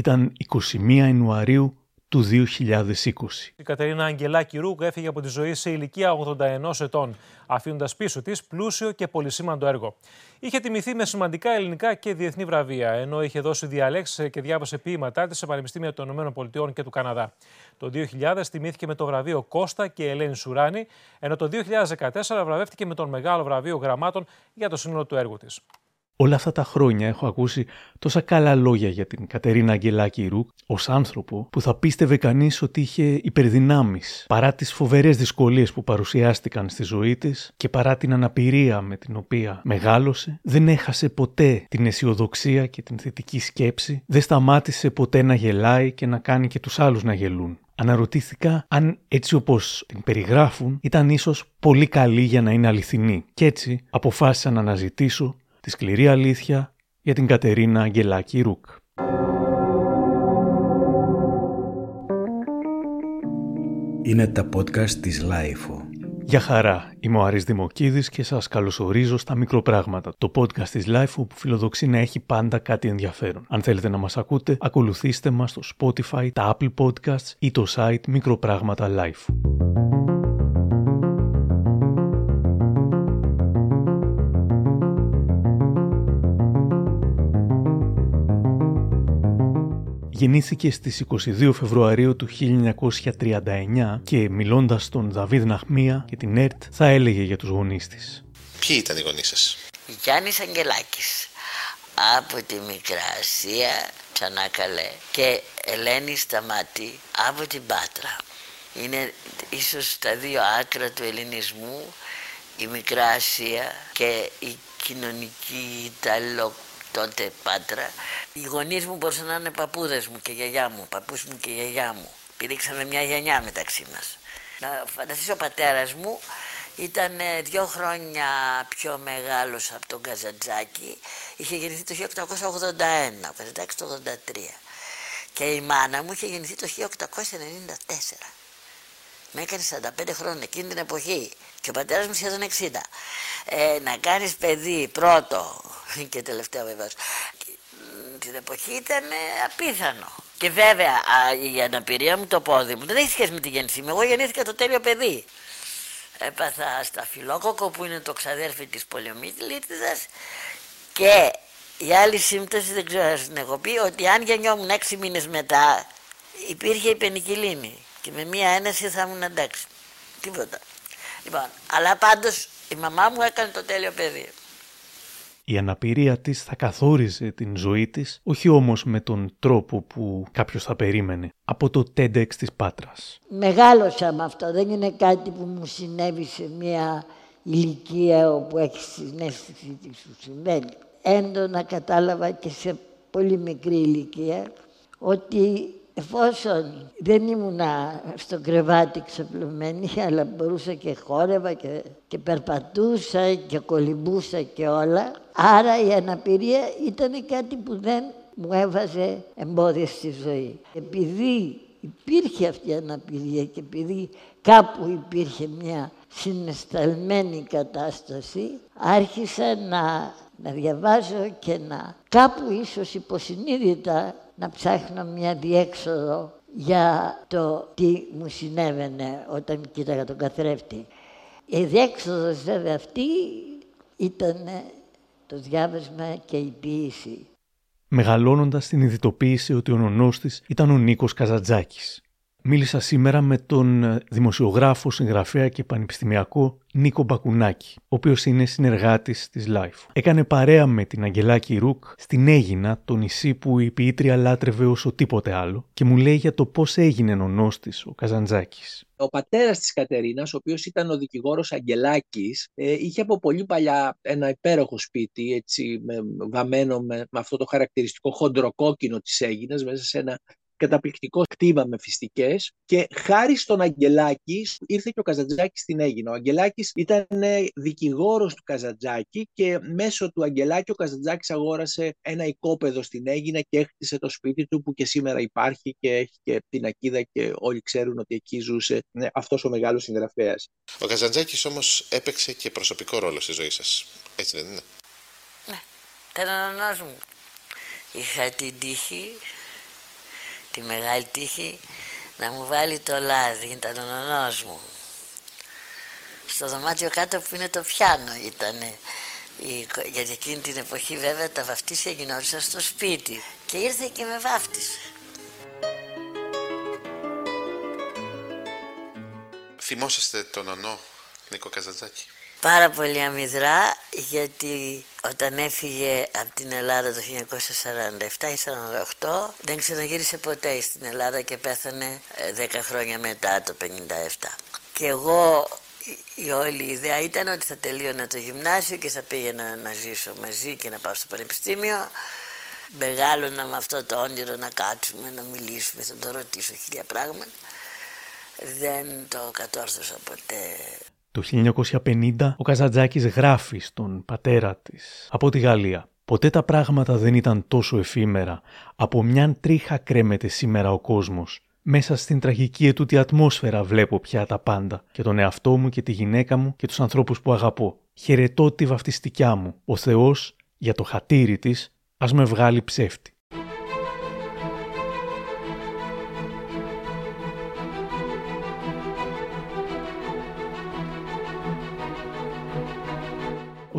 Ήταν 21 Ιανουαρίου του 2020. Η Κατερίνα Αγγελάκη Ρούγκ έφυγε από τη ζωή σε ηλικία 81 ετών, αφήνοντας πίσω της πλούσιο και πολυσήμαντο έργο. Είχε τιμηθεί με σημαντικά ελληνικά και διεθνή βραβεία, ενώ είχε δώσει διαλέξεις και διάβασε ποίηματά της σε πανεπιστήμια των ΗΠΑ και του Καναδά. Το 2000 τιμήθηκε με το βραβείο Κώστα και Ελένη Σουράνη, ενώ το 2014 βραβεύτηκε με τον μεγάλο βραβείο γραμμάτων για το σύνολο του έργου της. Όλα αυτά τα χρόνια έχω ακούσει τόσα καλά λόγια για την Κατερίνα Αγγελάκη Ρουκ ως άνθρωπο που θα πίστευε κανείς ότι είχε υπερδυνάμεις παρά τις φοβερές δυσκολίες που παρουσιάστηκαν στη ζωή της και παρά την αναπηρία με την οποία μεγάλωσε, δεν έχασε ποτέ την αισιοδοξία και την θετική σκέψη, δεν σταμάτησε ποτέ να γελάει και να κάνει και τους άλλους να γελούν. Αναρωτήθηκα αν έτσι όπως την περιγράφουν ήταν ίσως πολύ καλή για να είναι αληθινή και έτσι αποφάσισα να αναζητήσω τη σκληρή αλήθεια για την Κατερίνα Αγγελάκη Ρουκ. Είναι τα podcast της LiFO. Γεια χαρά, είμαι ο Άρης Δημοκίδης και σας καλωσορίζω στα μικροπράγματα, το podcast της LiFO που φιλοδοξεί να έχει πάντα κάτι ενδιαφέρον. Αν θέλετε να μας ακούτε, ακολουθήστε μας στο Spotify, τα Apple Podcasts ή το site Μικροπράγματα LiFO. Γεννήθηκε στις 22 Φεβρουαρίου του 1939 και μιλώντας στον Δαβίδ Ναχμία και την ΕΡΤ θα έλεγε για τους γονείς της. Ποιοι ήταν οι γονείς σας; Γιάννης Αγγελάκης από τη Μικρά Ασία, Τσανάκαλε και Ελένη Σταμάτη από την Πάτρα. Είναι ίσως τα δύο άκρα του ελληνισμού, η Μικρά Ασία και η κοινωνική Ιταλοκρατία τότε Πάτρα. Οι γονείς μου μπορούσαν να είναι παππούδες μου και γιαγιά μου, παππούς μου και γιαγιά μου. Πηρίξαμε μια γενιά μεταξύ μας. Να φανταστείς ο πατέρας μου ήταν ε, δύο χρόνια πιο μεγάλος από τον Καζαντζάκη. Είχε γεννηθεί το 1881, ο Καζαντζάκης το 83. Και η μάνα μου είχε γεννηθεί το 1894. Με έκανε 45 χρόνια εκείνη την εποχή. Και ο πατέρας μου σχεδόν 60. Ε, να κάνεις παιδί πρώτο και τελευταίο βεβαίως. Την εποχή ήταν απίθανο. Και βέβαια η αναπηρία μου, το πόδι μου δεν έχει σχέση με τη γέννησή μου. Εγώ γεννήθηκα το τέλειο παιδί. Έπαθα στα φιλόκοκο που είναι το ξαδέρφι της πολιομήτηλίτιδας και η άλλη σύμπτωση δεν ξέρω αν έχω πει ότι αν γεννιόμουν έξι μήνες μετά υπήρχε η πενικυλίνη και με μία ένεση θα ήμουν εντάξει. Τίποτα. Λοιπόν, αλλά πάντως η μαμά μου έκανε το τέλειο παιδί. Η αναπηρία της θα καθόριζε την ζωή της, όχι όμως με τον τρόπο που κάποιος θα περίμενε, από το TEDx της Πάτρας. Μεγάλωσα με αυτό, δεν είναι κάτι που μου συνέβη σε μια ηλικία όπου έχεις συνέστηση τι σου συμβαίνει. Έντονα κατάλαβα και σε πολύ μικρή ηλικία ότι εφόσον δεν ήμουνα στο κρεβάτι ξεπλωμένη, αλλά μπορούσα και χόρευα και, και περπατούσα και κολυμπούσα και όλα. Άρα η αναπηρία ήταν κάτι που δεν μου έβαζε εμπόδια στη ζωή. Επειδή υπήρχε αυτή η αναπηρία και επειδή κάπου υπήρχε μια συναισθαλμένη κατάσταση, άρχισα να, να διαβάζω και να κάπου ίσως υποσυνείδητα να ψάχνω μια διέξοδο για το τι μου συνέβαινε όταν κοίταγα τον καθρέφτη. Η διέξοδος βέβαια αυτή ήταν το διάβασμα και η ποίηση. Μεγαλώνοντας την ότι ο νονός της ήταν ο Νίκος Καζατζάκης. Μίλησα σήμερα με τον ε, δημοσιογράφο, συγγραφέα και πανεπιστημιακό Νίκο Μπακουνάκη, ο οποίος είναι συνεργάτης της Life. Έκανε παρέα με την Αγγελάκη Ρουκ στην Έγινα, το νησί που η ποιήτρια λάτρευε όσο τίποτε άλλο, και μου λέει για το πώς έγινε νονός της ο Καζαντζάκης. Ο πατέρας της Κατερίνας, ο οποίος ήταν ο δικηγόρος Αγγελάκης, ε, είχε από πολύ παλιά ένα υπέροχο σπίτι, έτσι, με, βαμμένο με, με αυτό το χαρακτηριστικό χοντροκόκκινο της Έγινας, μέσα σε ένα καταπληκτικό κτήμα με φυστικέ. Και χάρη στον Αγγελάκη ήρθε και ο Καζαντζάκης στην Έγινα. Ο Αγγελάκης ήταν δικηγόρος του Καζαντζάκη και μέσω του Αγγελάκη ο Καζαντζάκης αγόρασε ένα οικόπεδο στην Έγινα και έχτισε το σπίτι του που και σήμερα υπάρχει και έχει και την ακίδα και όλοι ξέρουν ότι εκεί ζούσε ναι, αυτός ο μεγάλος συγγραφέας. Ο Καζαντζάκης όμως έπαιξε και προσωπικό ρόλο στη ζωή σας. Έτσι δεν είναι; Ναι, ήταν μου. Είχα την τύχη τη μεγάλη τύχη να μου βάλει το λάδι, ήταν ο νονός μου. Στο δωμάτιο κάτω που είναι το πιάνο ήταν. Γιατί εκείνη την εποχή βέβαια τα βαφτίσια γινόντουσαν στο σπίτι. Και ήρθε και με βάφτισε. Θυμόσαστε τον ονό Νίκο Καζαντζάκη; Πάρα πολύ αμυδρά γιατί όταν έφυγε από την Ελλάδα το 1947 ή 48 δεν ξαναγύρισε ποτέ στην Ελλάδα και πέθανε 10 ε, χρόνια μετά το 57. Και εγώ η όλη ιδέα ήταν ότι θα τελείωνα το γυμνάσιο και θα πήγαινα να ζήσω μαζί και να πάω στο πανεπιστήμιο. Μεγάλωνα με αυτό το όνειρο να κάτσουμε, να μιλήσουμε, θα το ρωτήσω χίλια πράγματα. Δεν το κατόρθωσα ποτέ. Το 1950 ο Καζαντζάκης γράφει στον πατέρα της από τη Γαλλία. Ποτέ τα πράγματα δεν ήταν τόσο εφήμερα. Από μιαν τρίχα κρέμεται σήμερα ο κόσμος. Μέσα στην τραγική ετούτη ατμόσφαιρα βλέπω πια τα πάντα. Και τον εαυτό μου και τη γυναίκα μου και τους ανθρώπους που αγαπώ. Χαιρετώ τη βαφτιστικιά μου. Ο Θεός για το χατήρι της ας με βγάλει ψεύτη.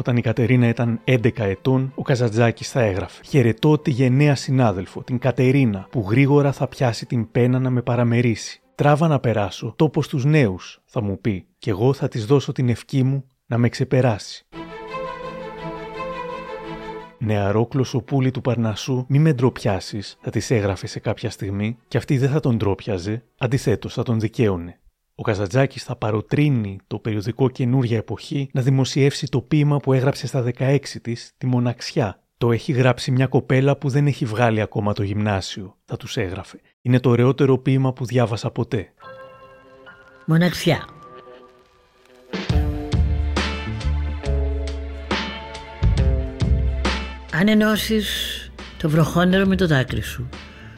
Όταν η Κατερίνα ήταν 11 ετών, ο Καζατζάκης θα έγραφε «Χαιρετώ τη γενναία συνάδελφο, την Κατερίνα, που γρήγορα θα πιάσει την πένα να με παραμερίσει. Τράβα να περάσω, τόπος στους νέους, θα μου πει, και εγώ θα της δώσω την ευκή μου να με ξεπεράσει». Νεαρό κλωσοπούλι του Παρνασού, μη με ντροπιάσεις, θα της έγραφε σε κάποια στιγμή, και αυτή δεν θα τον ντρόπιαζε, αντιθέτως θα τον δικαίωνε. Ο Καζατζάκη θα παροτρύνει το περιοδικό Καινούρια Εποχή να δημοσιεύσει το ποίημα που έγραψε στα 16 της, τη Μοναξιά. Το έχει γράψει μια κοπέλα που δεν έχει βγάλει ακόμα το γυμνάσιο, θα τους έγραφε. Είναι το ωραιότερο ποίημα που διάβασα ποτέ. Μοναξιά. Αν ενώσει το βροχόνερο με το δάκρυ σου,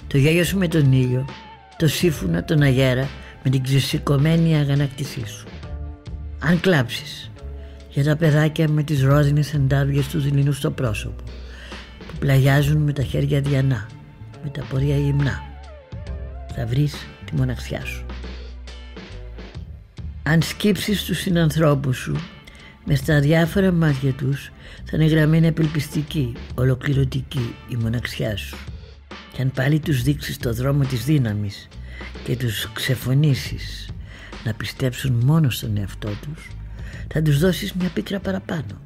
το γέλιο σου με τον ήλιο, το σύμφωνα, τον αγέρα με την ξεσηκωμένη αγανακτησή σου. Αν κλάψεις για τα παιδάκια με τις ρόδινες εντάβιες τους δειλινού στο πρόσωπο που πλαγιάζουν με τα χέρια διανά, με τα πορεία γυμνά, θα βρεις τη μοναξιά σου. Αν σκύψεις τους συνανθρώπους σου μες στα διάφορα μάτια τους θα είναι γραμμένη απελπιστική, ολοκληρωτική η μοναξιά σου. Και αν πάλι τους δείξεις το δρόμο της δύναμης και τους ξεφωνήσεις. Να πιστέψουν μόνο στον εαυτό τους. Θα τους δώσεις μια πίκρα παραπάνω.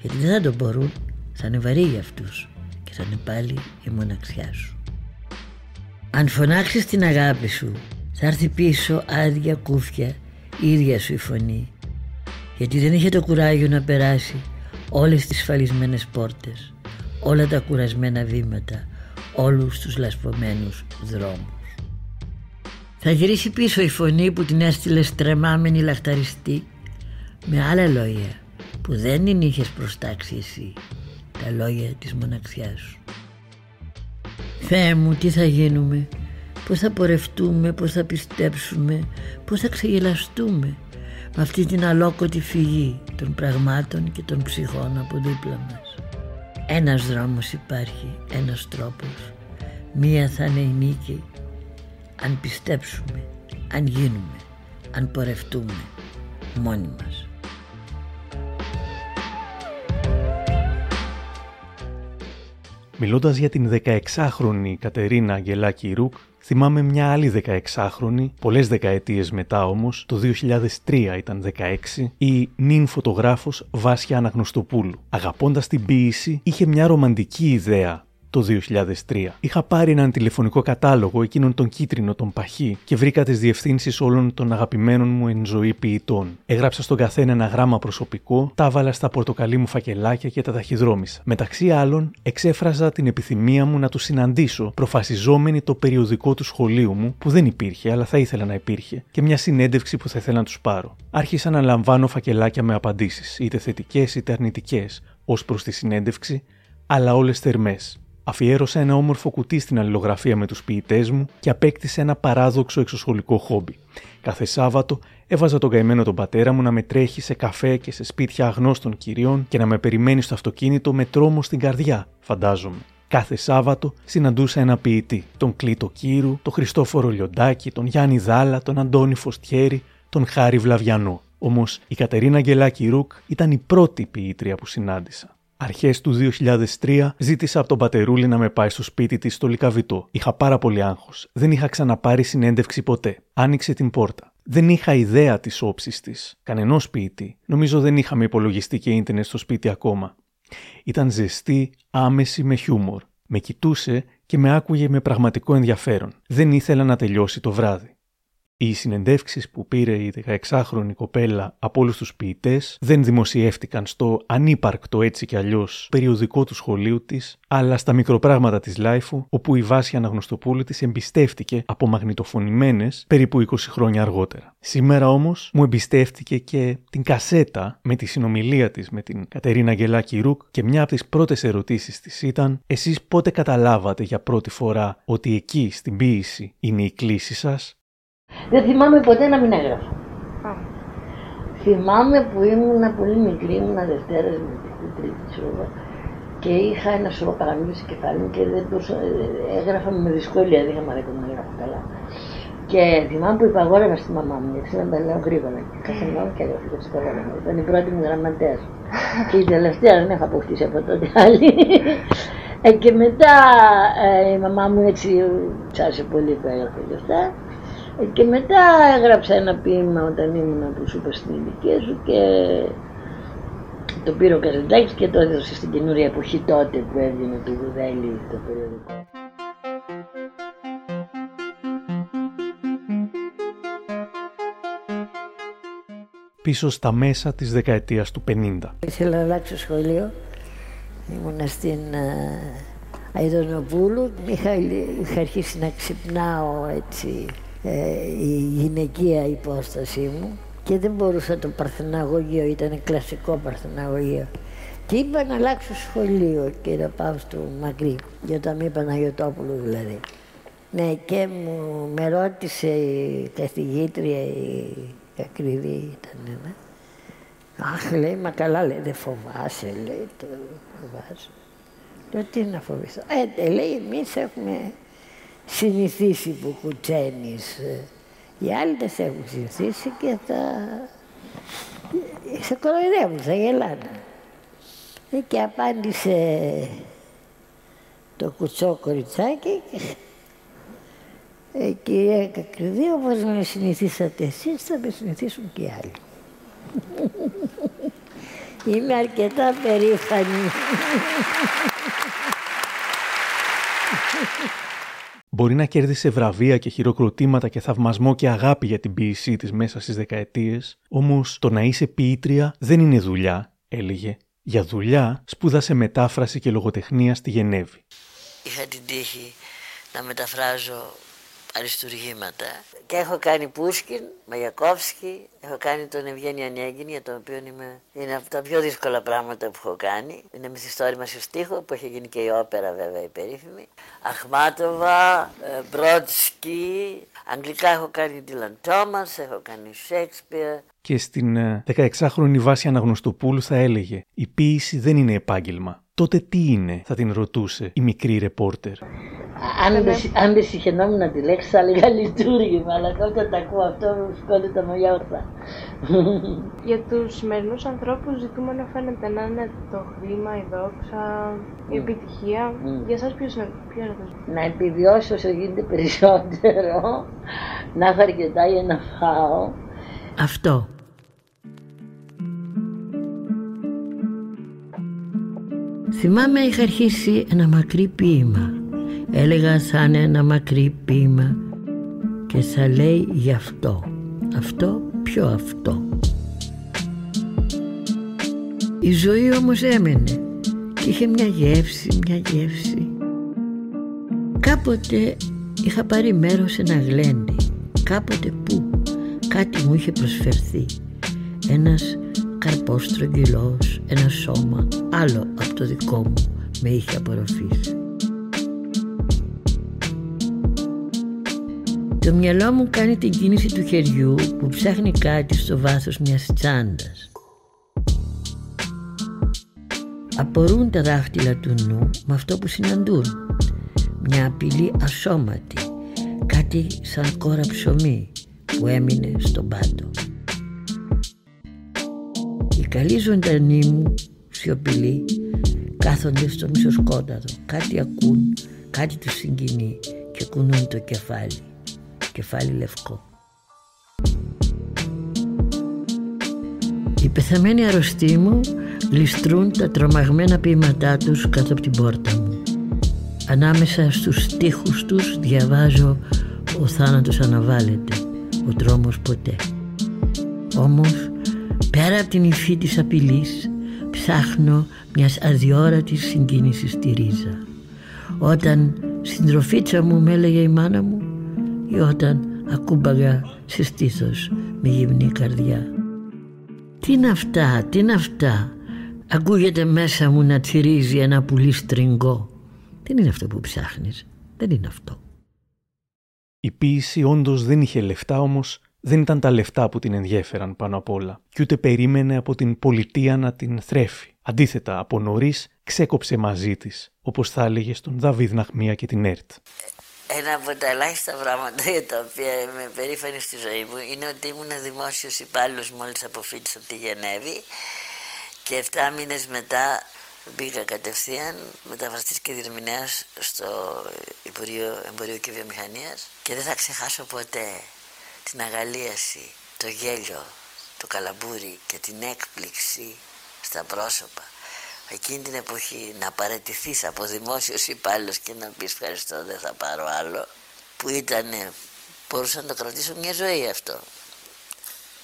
Γιατί δεν θα το μπορούν. Θα είναι βαρύ για αυτούς. Και θα είναι πάλι η μοναξιά σου. Αν φωνάξεις την αγάπη σου θα έρθει πίσω άδεια κούφια η ίδια σου η φωνή. Γιατί δεν είχε το κουράγιο να περάσει όλες τις φαλισμένες πόρτες όλα τα κουρασμένα βήματα όλους τους λασπωμένους δρόμους θα γυρίσει πίσω η φωνή που την έστειλε στρεμάμενη λαχταριστή με άλλα λόγια που δεν την είχες προστάξει εσύ. Τα λόγια της μοναξιάς σου. Θεέ μου τι θα γίνουμε, πώς θα πορευτούμε, πώς θα πιστέψουμε, πώς θα ξεγελαστούμε με αυτή την αλόκοτη φυγή των πραγμάτων και των ψυχών από δίπλα μας. Ένας δρόμος υπάρχει, ένας τρόπος. Μία θα είναι η νίκη αν πιστέψουμε, αν γίνουμε, αν πορευτούμε μόνοι μας. Μιλώντας για την 16χρονη Κατερίνα Αγγελάκη Ρουκ, θυμάμαι μια άλλη 16χρονη, πολλές δεκαετίες μετά όμως, το 2003 ήταν 16, η νυν φωτογράφος Βάσια Αναγνωστοπούλου. Αγαπώντας την ποίηση, είχε μια ρομαντική ιδέα το 2003. Είχα πάρει έναν τηλεφωνικό κατάλογο, εκείνον τον κίτρινο, τον παχύ, και βρήκα τις διευθύνσεις όλων των αγαπημένων μου εν ζωή ποιητών. Έγραψα στον καθένα ένα γράμμα προσωπικό, τα έβαλα στα πορτοκαλί μου φακελάκια και τα ταχυδρόμησα. Μεταξύ άλλων, εξέφραζα την επιθυμία μου να τους συναντήσω, προφασιζόμενη το περιοδικό του σχολείου μου, που δεν υπήρχε, αλλά θα ήθελα να υπήρχε, και μια συνέντευξη που θα ήθελα να τους πάρω. Άρχισα να λαμβάνω φακελάκια με απαντήσεις, είτε θετικές είτε αρνητικές, ως προς τη συνέντευξη, αλλά όλες θερμές. Αφιέρωσα ένα όμορφο κουτί στην αλληλογραφία με τους ποιητές μου και απέκτησε ένα παράδοξο εξωσχολικό χόμπι. Κάθε Σάββατο έβαζα τον καημένο τον πατέρα μου να με τρέχει σε καφέ και σε σπίτια αγνώστων κυρίων και να με περιμένει στο αυτοκίνητο με τρόμο στην καρδιά, φαντάζομαι. Κάθε Σάββατο συναντούσα ένα ποιητή. Τον Κλήτο Κύρου, τον Χριστόφορο Λιοντάκη, τον Γιάννη Δάλα, τον Αντώνη Φωστιέρη, τον Χάρη Βλαβιανό. Όμως η Κατερίνα Γκελάκη Ρουκ ήταν η πρώτη ποιήτρια που συνάντησα. Αρχές του 2003 ζήτησα από τον Πατερούλη να με πάει στο σπίτι της στο Λυκαβηττό. Είχα πάρα πολύ άγχος. Δεν είχα ξαναπάρει συνέντευξη ποτέ. Άνοιξε την πόρτα. Δεν είχα ιδέα της όψης της. Κανενός ποιητή. Νομίζω δεν είχαμε υπολογιστή και ίντερνετ στο σπίτι ακόμα. Ήταν ζεστή, άμεση με χιούμορ. Με κοιτούσε και με άκουγε με πραγματικό ενδιαφέρον. Δεν ήθελα να τελειώσει το βράδυ. Οι συνεντεύξεις που πήρε η 16χρονη κοπέλα από όλους τους ποιητές δεν δημοσιεύτηκαν στο ανύπαρκτο έτσι κι αλλιώς περιοδικό του σχολείου της, αλλά στα μικροπράγματα της LiFO, όπου η Βάσια Αναγνωστοπούλου τις εμπιστεύτηκε απομαγνητοφωνημένες περίπου 20 χρόνια αργότερα. Σήμερα όμως μου εμπιστεύτηκε και την κασέτα με τη συνομιλία της με την Κατερίνα Αγγελάκη Ρουκ και μια από τις πρώτες ερωτήσεις της ήταν: Εσείς πότε καταλάβατε για πρώτη φορά ότι εκεί στην ποίηση είναι η κλίση σας; Δεν θυμάμαι ποτέ να μην έγραφα. Θυμάμαι που ήμουν πολύ μικρή, ήμουν Δευτέρας με την Τρίτης, ξέρω και είχα ένα σωρό παραμύθια στο κεφάλι μου και δεν μπορούσα, έγραφα με δυσκολία, δεν είχα μάθει να έγραφα καλά. Και θυμάμαι που υπαγόρευα στη μαμά μου, γιατί να τα λέω γρήγορα. Και κάθε μέρα και έγραφα και υπαγόρευα. Ήταν η πρώτη μου γραμματέας. και η τελευταία δεν έχω αποκτήσει από τότε άλλη. Ε, και μετά ε, η μαμά μου έτσι τσάσε πολύ που έγραφε και αυτά. Και μετά έγραψα ένα ποίημα όταν ήμουν που σου είπα στην ηλικία σου και το πήρε ο Καζαντάκης και το έδωσε στην καινούρια εποχή τότε που έβγαινε το Δουδέλη το περιοδικό. Πίσω στα μέσα της δεκαετίας του 50. Ήθελα να αλλάξω σχολείο. Ήμουνα στην ε, Αιδονοπούλου. Είχα, είχα αρχίσει να ξυπνάω έτσι ε, η γυναικεία υπόστασή μου και δεν μπορούσα το παρθεναγωγείο, ήταν κλασικό παρθεναγωγείο. Και είπα να αλλάξω σχολείο και να πάω στο Μακρύ, για το μη Παναγιωτόπουλο δηλαδή. Ναι, και μου με ρώτησε η καθηγήτρια, η ακριβή ήταν, ναι. Αχ, λέει, μα καλά, λέει, δεν φοβάσαι, λέει, το φοβάσαι. Λέω, τι να φοβηθώ. Ε, λέει, εμείς έχουμε συνηθίσει που κουτσένεις. Οι άλλοι δεν σε έχουν συνηθίσει και θα... σε κοροϊδεύουν, θα γελάνε. Ε, και απάντησε το κουτσό κοριτσάκι ε, κυρία Κακριδί, όπως με συνηθίσατε εσείς, θα με συνηθίσουν και οι άλλοι. Είμαι αρκετά περήφανη. Μπορεί να κέρδισε βραβεία και χειροκροτήματα και θαυμασμό και αγάπη για την ποιησή της μέσα στις δεκαετίες, όμως το να είσαι ποιήτρια δεν είναι δουλειά, έλεγε. Για δουλειά σπούδασε μετάφραση και λογοτεχνία στη Γενέβη. Είχα την τύχη να μεταφράζω αριστουργήματα. Και έχω κάνει Πούσκιν, Μαγιακόφσκι, έχω κάνει τον Ευγέννη Ανέγγιν, για τον οποίο είμαι... είναι από τα πιο δύσκολα πράγματα που έχω κάνει. Είναι μυθιστόρημα σε στίχο, που έχει γίνει και η όπερα βέβαια η περίφημη. Αχμάτοβα, ε, Μπρότσκι, αγγλικά έχω κάνει Ντίλαν Τόμας, έχω κάνει Σέξπιρ. Και στην 16χρονη ε, βάση Αναγνωστοπούλου θα έλεγε «Η ποίηση δεν είναι επάγγελμα, τότε τι είναι, θα την ρωτούσε η μικρή ρεπόρτερ. Αν δεν συχαινόμουν τη λέξη θα έλεγα λειτουργήμα, αλλά όταν τα ακούω αυτό μου σκόνει τα μαλλιά ορθά. Για τους σημερινούς ανθρώπους ζητούμενο φαίνεται να είναι το χρήμα, η δόξα, η επιτυχία. Για εσάς ποιος είναι, ποιος είναι το ζήτημα. Να επιβιώσω όσο γίνεται περισσότερο, να έχω αρκετά για να φάω. Αυτό. Θυμάμαι είχα αρχίσει ένα μακρύ ποίημα. Έλεγα σαν ένα μακρύ ποίημα και θα λέει γι' αυτό. Αυτό, ποιο αυτό. Η ζωή όμως έμενε και είχε μια γεύση, μια γεύση. Κάποτε είχα πάρει μέρος σε ένα γλέντι. Κάποτε που κάτι μου είχε προσφερθεί. Ένας καρπός στρογγυλός, ένα σώμα άλλο από το δικό μου με είχε απορροφήσει. Το μυαλό μου κάνει την κίνηση του χεριού που ψάχνει κάτι στο βάθος μιας τσάντας. Απορούν τα δάχτυλα του νου με αυτό που συναντούν. Μια απειλή ασώματη, κάτι σαν κόρα ψωμί που έμεινε στον πάτο. Οι καλοί ζωντανοί μου, σιωπηλοί, κάθονται στο μισοσκόταδο, κάτι ακούν, κάτι τους συγκινεί και κουνούν το κεφάλι, κεφάλι λευκό. Οι πεθαμένοι αρρωστοί μου ληστρούν τα τρομαγμένα ποίηματά τους κάτω από την πόρτα μου. Ανάμεσα στους στίχους τους διαβάζω «Ο θάνατος αναβάλλεται, ο τρόμος ποτέ». Όμως, πέρα από την υφή της απειλής, ψάχνω μιας αδιόρατης συγκίνησης στη ρίζα. Όταν συντροφίτσα μου με έλεγε η μάνα μου ή όταν ακούμπαγα σε στήθος με γυμνή καρδιά. Τι είναι αυτά, τι είναι αυτά. Ακούγεται μέσα μου να τσιρίζει ένα πουλί στριγκό. Δεν είναι αυτό που ψάχνεις. Δεν είναι αυτό. Η ποίηση όντως δεν είχε λεφτά, όμως δεν ήταν τα λεφτά που την ενδιέφεραν πάνω απ' όλα. Και ούτε περίμενε από την πολιτεία να την θρέφει. Αντίθετα, από νωρίς ξέκοψε μαζί της, όπως θα έλεγε στον Δαβίδ Ναχμία και την ΕΡΤ. Ένα από τα ελάχιστα πράγματα για τα οποία είμαι περήφανη στη ζωή μου είναι ότι ήμουν δημόσιος υπάλληλος μόλις αποφύτησα από τη Γενέβη και 7 μήνες μετά μπήκα κατευθείαν μεταφραστής και διερμηνέας στο Υπουργείο Εμπορίου και Βιομηχανίας και δεν θα ξεχάσω ποτέ την αγαλίαση, το γέλιο, το καλαμπούρι και την έκπληξη στα πρόσωπα εκείνη την εποχή να παραιτηθεί από δημόσιος υπάλληλος και να πεις ευχαριστώ δεν θα πάρω άλλο που ήταν μπορούσα να το κρατήσω μια ζωή αυτό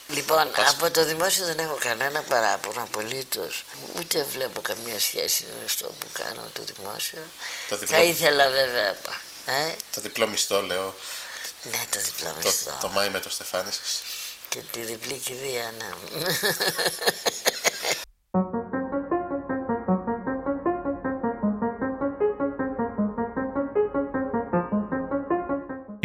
Λοιπόν, από το δημόσιο δεν έχω κανένα παράπονο απολύτως. Ούτε βλέπω καμία σχέση με αυτό που κάνω το δημόσιο. Το διπλό... Θα ήθελα βέβαια. Ε; Το διπλό μισθό, λέω. Ναι, το διπλό μισθό. Το, το Μάη με το Στεφάνι Και τη διπλή κηδεία, ναι.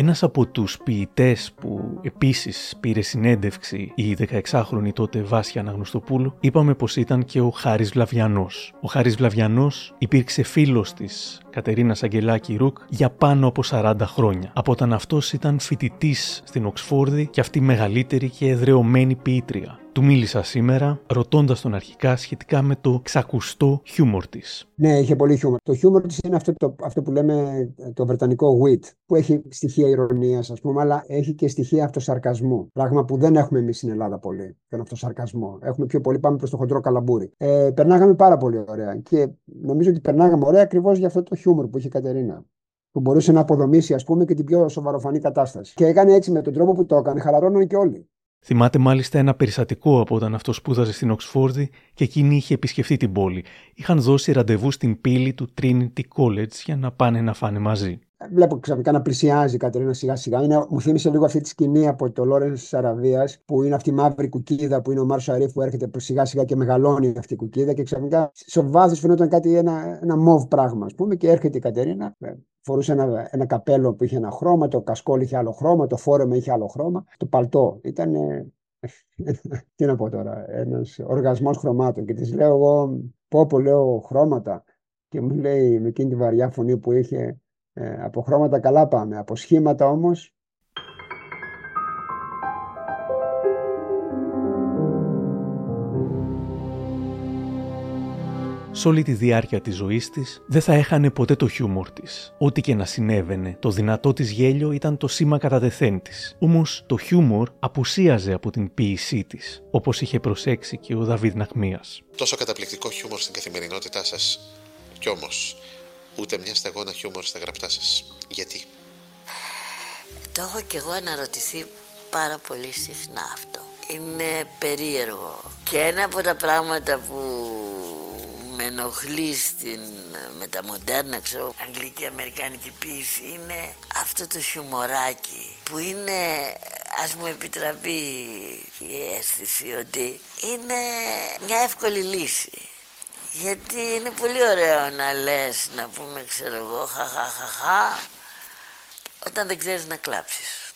Ένας από τους ποιητές που επίσης πήρε συνέντευξη η 16χρονη τότε Βάσια Αναγνωστοπούλου είπαμε πως ήταν και ο Χάρης Βλαβιανός. Ο Χάρης Βλαβιανός υπήρξε φίλος της Κατερίνα Αγγελάκη Ρουκ για πάνω από 40 χρόνια. Από όταν αυτός ήταν φοιτητής στην Οξφόρδη και αυτή μεγαλύτερη και εδρεωμένη ποιήτρια. Του μίλησα σήμερα, ρωτώντας τον αρχικά σχετικά με το ξακουστό χιούμορ της. Ναι, είχε πολύ χιούμορ. Το χιούμορ της είναι αυτό, το, αυτό που λέμε το βρετανικό wit, που έχει στοιχεία ηρωνίας, ας πούμε, αλλά έχει και στοιχεία αυτοσαρκασμού. Πράγμα που δεν έχουμε εμείς στην Ελλάδα πολύ, τον αυτοσαρκασμό. Έχουμε πιο πολύ, πάμε προς το χοντρό καλαμπούρι. Ε, περνάγαμε πάρα πολύ ωραία και νομίζω ότι περνάγαμε ωραία ακριβώς για αυτό το χιούμορ που είχε η Κατερίνα που μπορούσε να αποδομήσει ας πούμε και την πιο σοβαροφανή κατάσταση. Και έκανε έτσι με τον τρόπο που το έκανε, χαλαρώναν και όλοι. Θυμάται μάλιστα ένα περιστατικό από όταν αυτός σπούδαζε στην Οξφόρδη και εκείνη είχε επισκεφτεί την πόλη. Είχαν δώσει ραντεβού στην πύλη του Trinity College για να πάνε να φάνε μαζί. Βλέπω ξαφνικά να πλησιάζει η Κατερίνα σιγά σιγά. Είναι, μου θύμισε λίγο αυτή τη σκηνή από το Λόρενς της Αραβίας, που είναι αυτή η μαύρη κουκίδα που είναι ο Μάρ Σαρίφ που έρχεται σιγά σιγά και μεγαλώνει αυτή η κουκίδα. Και ξαφνικά στο βάθος φαινόταν κάτι, ένα, ένα μοβ πράγμα, ας πούμε, και έρχεται η Κατερίνα. Φορούσε ένα, ένα καπέλο που είχε ένα χρώμα, το κασκόλ είχε άλλο χρώμα, το φόρεμα είχε άλλο χρώμα, το παλτό. Ήταν. τι να πω τώρα, ένας οργασμός χρωμάτων. Και της λέω εγώ, πω, πω λέω χρώματα. Και μου λέει με εκείνη τη βαριά φωνή που είχε, ε, από χρώματα καλά πάμε. Από σχήματα όμως σε όλη τη διάρκεια της ζωής της δεν θα έχανε ποτέ το χιούμορ της. Ό,τι και να συνέβαινε, το δυνατό της γέλιο ήταν το σήμα κατά τεθέν της. Όμως το χιούμορ απουσίαζε από την ποίησή της, όπως είχε προσέξει και ο Δαβίδ Ναχμίας. Τόσο καταπληκτικό χιούμορ στην καθημερινότητά σας, κι όμως ούτε μια σταγόνα χιούμορ στα γραπτά σας. Γιατί; Το έχω κι εγώ αναρωτηθεί πάρα πολύ συχνά αυτό. Είναι περίεργο. Και ένα από τα πράγματα που με ενοχλεί στην μεταμοντέρνα, ξέρω, αγγλική αμερικάνικη ποίηση είναι αυτό το χιουμοράκι που είναι, ας μου επιτραπεί η αίσθηση ότι είναι μια εύκολη λύση. Γιατί είναι πολύ ωραίο να λες, να πούμε, ξέρω εγώ, χαχαχαχα, όταν δεν ξέρεις να κλάψεις.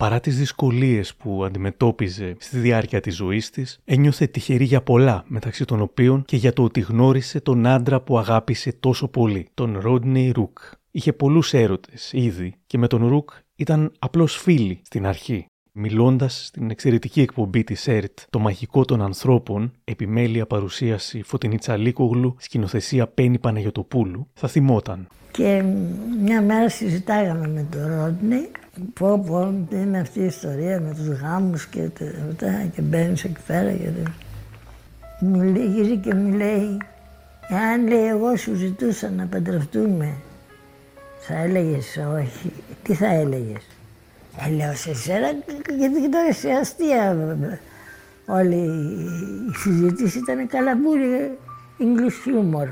παρά τις δυσκολίες που αντιμετώπιζε στη διάρκεια της ζωής της, ένιωθε τυχερή για πολλά, μεταξύ των οποίων και για το ότι γνώρισε τον άντρα που αγάπησε τόσο πολύ, τον Ρόντνεϊ Ρουκ. Είχε πολλούς έρωτες ήδη και με τον Ρουκ ήταν απλώς φίλοι στην αρχή. Μιλώντας στην εξαιρετική εκπομπή της ΕΡΤ «Το μαγικό των ανθρώπων», επιμέλεια παρουσίαση Φωτεινή Τσαλίκογλου, σκηνοθεσία Πέννη Παναγιοτοπούλου, θα θυμόταν. Και μια μέρα συζητάγαμε με τον Ρόντνη πω πω είναι αυτή η ιστορία με τους γάμους και τα και μπαίνεις εκεί πέρα και μου λέει, και μου λέει εάν λέει εγώ σου ζητούσα να παντρευτούμε θα έλεγες όχι, τι θα έλεγες; Ε, λέω σε σένα γιατί τώρα σε αστεία όλη η συζήτηση ήταν καλαμπούρι English humor.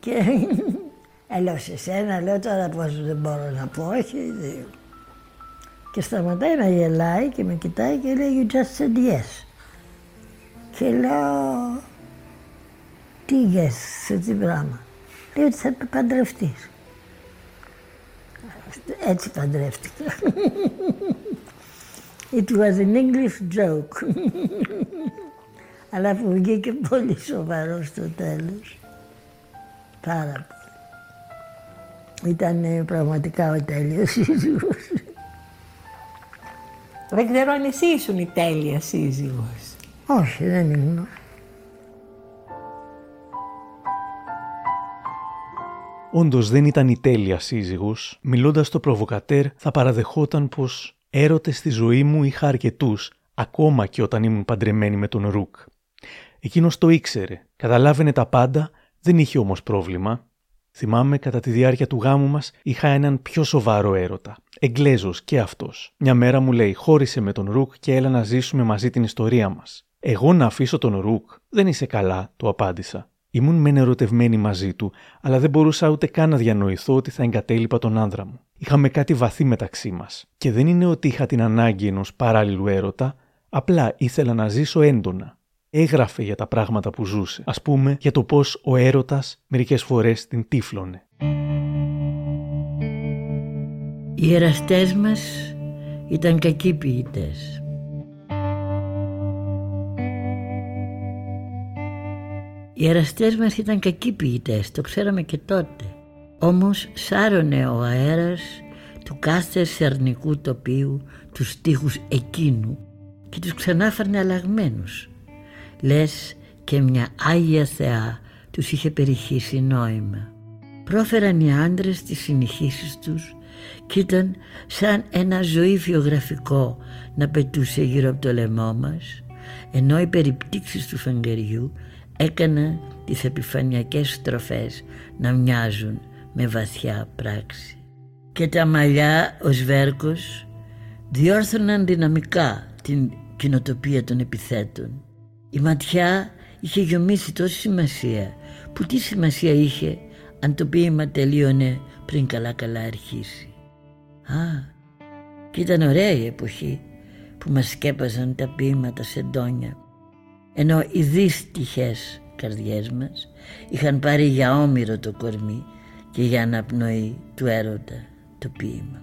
Και ε, λέω σε σένα, λέω τώρα πώς δεν μπορώ να πω, όχι. Και σταματάει να γελάει και με κοιτάει και λέει you just said yes. Και λέω τι yes, σε τι πράγμα. Λέει ότι θα παντρευτείς. Έτσι παντρεύτηκα. It was an English joke. Αλλά που βγήκε πολύ σοβαρό στο τέλος. Πάρα πολύ. Ήταν πραγματικά ο τέλειος σύζυγος. Δεν ξέρω αν εσύ ήσουν η τέλεια σύζυγος. Όχι, δεν ήμουν. Όντως δεν ήταν η τέλεια σύζυγος, μιλώντας στο προβοκατέρ θα παραδεχόταν πως έρωτες στη ζωή μου είχα αρκετούς, ακόμα και όταν ήμουν παντρεμένη με τον Ρουκ. Εκείνος το ήξερε, καταλάβαινε τα πάντα, δεν είχε όμως πρόβλημα Θυμάμαι κατά τη διάρκεια του γάμου μας είχα έναν πιο σοβαρό έρωτα. Εγγλέζος και αυτός. Μια μέρα μου λέει: Χώρισε με τον Ρουκ και έλα να ζήσουμε μαζί την ιστορία μας. Εγώ να αφήσω τον Ρουκ, δεν είσαι καλά, του απάντησα. Ήμουν μεν ερωτευμένη μαζί του, αλλά δεν μπορούσα ούτε καν να διανοηθώ ότι θα εγκατέλειπα τον άνδρα μου. Είχαμε κάτι βαθύ μεταξύ μας. Και δεν είναι ότι είχα την ανάγκη ενός παράλληλου έρωτα, απλά ήθελα να ζήσω έντονα έγραφε για τα πράγματα που ζούσε. Ας πούμε για το πώς ο έρωτας μερικές φορές την τύφλωνε. Οι εραστές μας ήταν κακοί ποιητές. Οι εραστές μας ήταν κακοί ποιητές, το ξέραμε και τότε. Όμως σάρωνε ο αέρας του κάθε σερνικού τοπίου τους στίχους εκείνου και τους ξανάφερνε αλλαγμένους λες και μια Άγια Θεά τους είχε περιχύσει νόημα. Πρόφεραν οι άντρες τις συνεχίσεις τους και ήταν σαν ένα ζωή βιογραφικό να πετούσε γύρω από το λαιμό μας ενώ οι περιπτύξεις του φεγγαριού έκαναν τις επιφανειακές στροφές να μοιάζουν με βαθιά πράξη. Και τα μαλλιά ως βέρκος διόρθωναν δυναμικά την κοινοτοπία των επιθέτων η ματιά είχε γιομίσει τόση σημασία που τι σημασία είχε αν το ποίημα τελείωνε πριν καλά καλά αρχίσει. Α, και ήταν ωραία η εποχή που μας σκέπαζαν τα ποίηματα σε ντόνια ενώ οι δύστιχες καρδιές μας είχαν πάρει για όμοιρο το κορμί και για αναπνοή του έρωτα το ποίημα.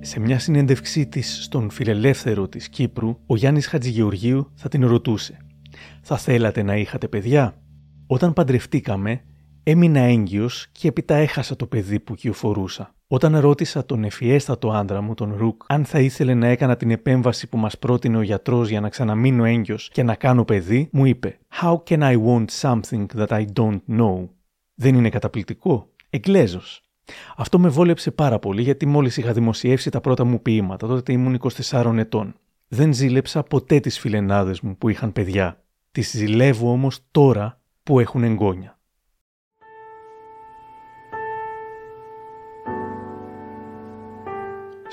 Σε μια συνέντευξή της στον φιλελεύθερο της Κύπρου, ο Γιάννης Χατζηγεωργίου θα την ρωτούσε «Θα θέλατε να είχατε παιδιά» Όταν παντρευτήκαμε, έμεινα έγκυος και έπειτα έχασα το παιδί που κυοφορούσα. Όταν ρώτησα τον ευφιέστατο άντρα μου, τον Ρουκ, αν θα ήθελε να έκανα την επέμβαση που μας πρότεινε ο γιατρός για να ξαναμείνω έγκυος και να κάνω παιδί, μου είπε «How can I want something that I don't know» Δεν είναι καταπληκτικό; Εγγλέζος. Αυτό με βόλεψε πάρα πολύ γιατί μόλις είχα δημοσιεύσει τα πρώτα μου ποίηματα, τότε ήμουν 24 ετών. Δεν ζήλεψα ποτέ τις φιλενάδες μου που είχαν παιδιά. Τις ζηλεύω όμως τώρα που έχουν εγγόνια.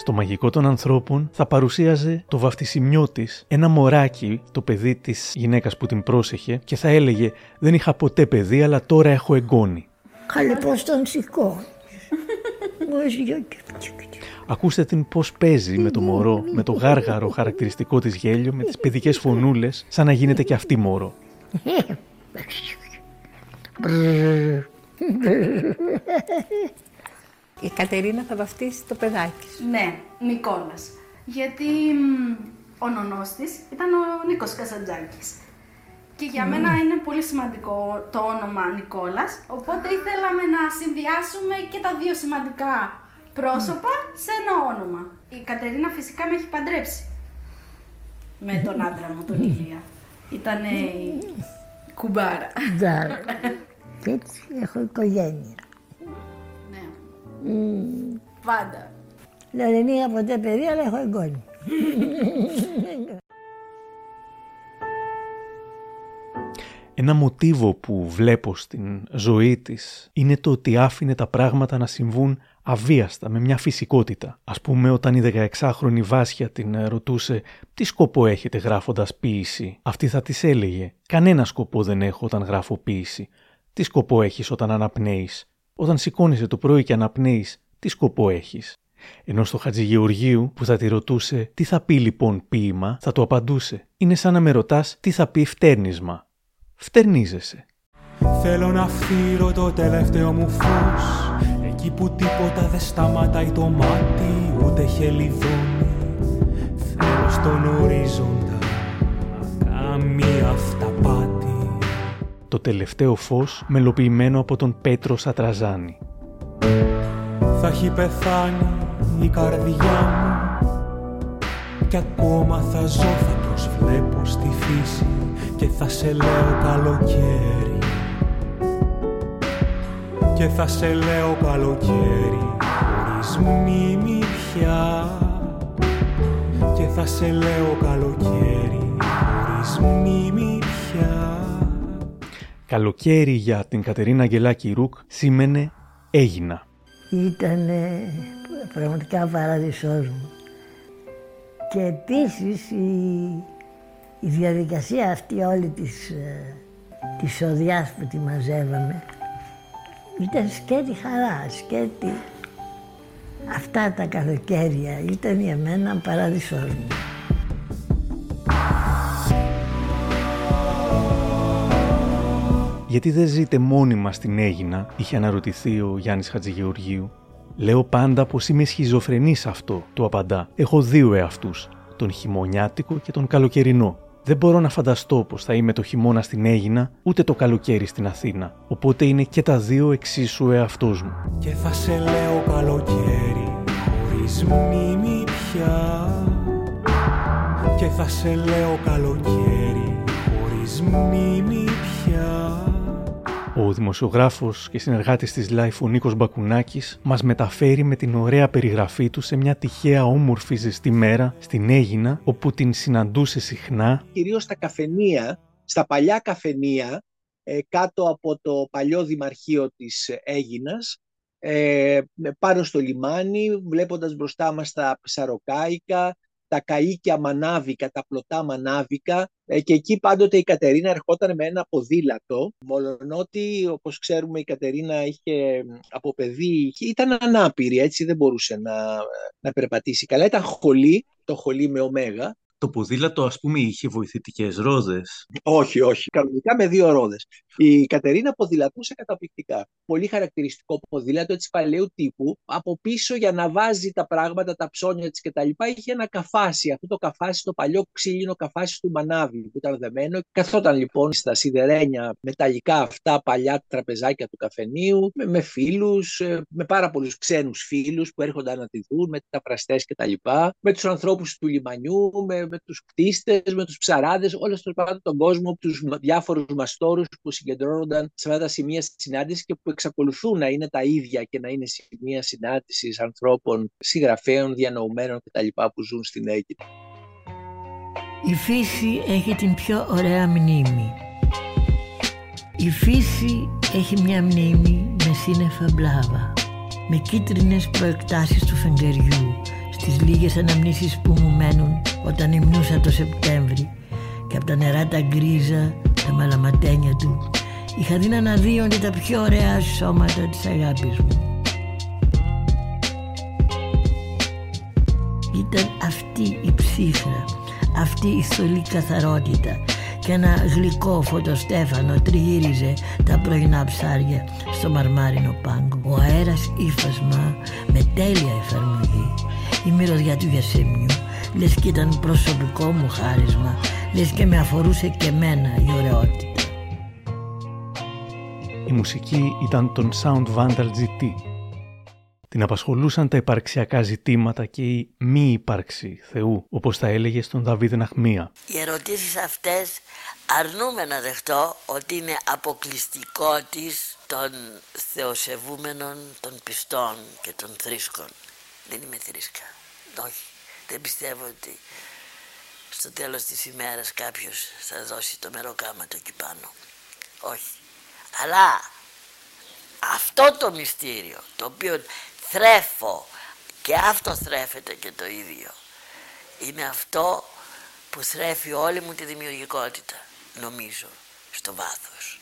Στο μαγικό των ανθρώπων θα παρουσίαζε το βαφτισιμιό τη, ένα μωράκι, το παιδί τη γυναίκα που την πρόσεχε, και θα έλεγε: Δεν είχα ποτέ παιδί, αλλά τώρα έχω εγγόνι. Καλή πώ τον σηκώ. Ακούστε την πώς παίζει με το μωρό, με το γάργαρο χαρακτηριστικό της γέλιο, με τις παιδικές φωνούλες, σαν να γίνεται και αυτή μωρό. Η Κατερίνα θα βαφτίσει το παιδάκι σου. Ναι, Νικόλας. Γιατί ο νονός της ήταν ο Νίκος Κασαντζάκης. Και για μένα είναι πολύ σημαντικό το όνομα Νικόλας, οπότε ήθελαμε να συνδυάσουμε και τα δύο σημαντικά πρόσωπα σε ένα όνομα. Η Κατερίνα φυσικά με έχει παντρέψει με τον άντρα μου, τον Ηλία. Ήταν η κουμπάρα. Και έτσι έχω οικογένεια. Ναι. Πάντα. Λέω δεν είχα ποτέ παιδί, αλλά έχω εγγόνι. Ένα μοτίβο που βλέπω στην ζωή της είναι το ότι άφηνε τα πράγματα να συμβούν αβίαστα, με μια φυσικότητα. Ας πούμε όταν η 16χρονη Βάσια την ρωτούσε «Τι σκοπό έχετε γράφοντας ποίηση» αυτή θα της έλεγε «Κανένα σκοπό δεν έχω όταν γράφω ποίηση. Τι σκοπό έχεις όταν αναπνέεις; Όταν σηκώνεσαι το πρωί και αναπνέεις, τι σκοπό έχεις». Ενώ στο Χατζηγεωργίου που θα τη ρωτούσε «Τι θα πει λοιπόν ποίημα» θα του απαντούσε «Είναι σαν να με ρωτάς τι θα πει φτέρνισμα» φτερνίζεσαι. Θέλω να φύρω το τελευταίο μου φως Εκεί που τίποτα δεν σταματάει το μάτι Ούτε χελιδόνι Θέλω στον ορίζοντα Καμία αυταπάτη Το τελευταίο φως μελοποιημένο από τον Πέτρο Σατραζάνη. Θα έχει πεθάνει η καρδιά μου Κι ακόμα θα ζω θα προσβλέπω στη φύση και θα σε λέω καλοκαίρι. Και θα σε λέω καλοκαίρι χωρίς μνήμη πια και θα σε λέω καλοκαίρι χωρίς μνήμη πια Καλοκαίρι για την Κατερίνα Αγγελάκη Ρουκ σήμαινε έγινα. Ήταν πραγματικά παράδεισός μου. Και επίσης η, η διαδικασία αυτή όλη της, ε, της οδιάς που τη μαζεύαμε ήταν σκέτη χαρά, σκέτη αυτά τα καλοκαίρια ήταν για μένα παράδεισός μου. Γιατί δεν ζείτε μόνιμα στην Έγινα, είχε αναρωτηθεί ο Γιάννης Χατζηγεωργίου. Λέω πάντα πως είμαι σχιζοφρενής αυτό, του απαντά. Έχω δύο εαυτούς, τον χειμωνιάτικο και τον καλοκαιρινό. Δεν μπορώ να φανταστώ πως θα είμαι το χειμώνα στην Έγινα, ούτε το καλοκαίρι στην Αθήνα. Οπότε είναι και τα δύο εξίσου εαυτός μου. Και θα σε λέω καλοκαίρι, χωρίς μνήμη πια. Και θα σε λέω καλοκαίρι, χωρίς μνήμη πια. Ο δημοσιογράφος και συνεργάτης της Life ο Νίκος Μπακουνάκης μας μεταφέρει με την ωραία περιγραφή του σε μια τυχαία όμορφη ζεστή μέρα στην Έγινα όπου την συναντούσε συχνά. Κυρίως στα καφενεία, στα παλιά καφενεία ε, κάτω από το παλιό δημαρχείο της Έγινας ε, πάνω στο λιμάνι βλέποντας μπροστά μας τα ψαροκάικα, τα καΐκια μανάβικα, τα πλωτά μανάβικα ε, και εκεί πάντοτε η Κατερίνα ερχόταν με ένα ποδήλατο, ότι όπως ξέρουμε η Κατερίνα είχε από παιδί, ήταν ανάπηρη, έτσι δεν μπορούσε να, να περπατήσει καλά. Ήταν χολή, το χολή με ωμέγα το ποδήλατο, ας πούμε, είχε βοηθητικές ρόδες; Όχι, όχι. Κανονικά με δύο ρόδες. Η Κατερίνα ποδηλατούσε καταπληκτικά. Πολύ χαρακτηριστικό ποδήλατο έτσι παλαιού τύπου. Από πίσω για να βάζει τα πράγματα, τα ψώνια της κτλ. είχε ένα καφάσι. Αυτό το καφάσι, το παλιό ξύλινο καφάσι του Μανάβη που ήταν δεμένο. Καθόταν λοιπόν στα σιδερένια μεταλλικά αυτά παλιά τραπεζάκια του καφενείου με, με φίλους, ε, με πάρα πολλούς ξένους φίλους που έρχονταν να τη δουν, με τα πραστές κτλ. Με τους ανθρώπους του λιμανιού, με, με τους κτίστες, με τους ψαράδες, όλο στον πάντων τον κόσμο, τους διάφορους μαστόρους που συγκεντρώνονταν σε αυτά τα σημεία συνάντησης και που εξακολουθούν να είναι τα ίδια και να είναι σημεία συνάντησης ανθρώπων, συγγραφέων, διανοουμένων κτλ. που ζουν στην Αίγυπτο. Η φύση έχει την πιο ωραία μνήμη. Η φύση έχει μια μνήμη με σύννεφα μπλάβα, με κίτρινες προεκτάσεις του φεγγεριού, στις λίγες αναμνήσεις που μου μένουν όταν υμνούσα το Σεπτέμβρη και από τα νερά τα γκρίζα, τα μαλαματένια του είχα δει να αναδύονται τα πιο ωραία σώματα της αγάπης μου. Ήταν αυτή η ψύχρα, αυτή η θολή καθαρότητα και ένα γλυκό φωτοστέφανο τριγύριζε τα πρωινά ψάρια στο μαρμάρινο πάγκο. Ο αέρας ύφασμα με τέλεια εφαρμογή. Η μυρωδιά του Γιασέμιου λες και ήταν προσωπικό μου χάρισμα λες και με αφορούσε και μένα η ωραιότητα. Η μουσική ήταν των Sound Vandal GT. Την απασχολούσαν τα υπαρξιακά ζητήματα και η μη ύπαρξη Θεού, όπως τα έλεγε στον Δαβίδ Ναχμία. Οι ερωτήσεις αυτές αρνούμε να δεχτώ ότι είναι αποκλειστικό της των θεοσεβούμενων, των πιστών και των θρήσκων. Δεν είμαι θρήσκα. Όχι. Δεν πιστεύω ότι στο τέλος της ημέρας κάποιος θα δώσει το μεροκάματο εκεί πάνω. Όχι. Αλλά αυτό το μυστήριο το οποίο θρέφω και αυτό θρέφεται και το ίδιο είναι αυτό που θρέφει όλη μου τη δημιουργικότητα νομίζω στο βάθος.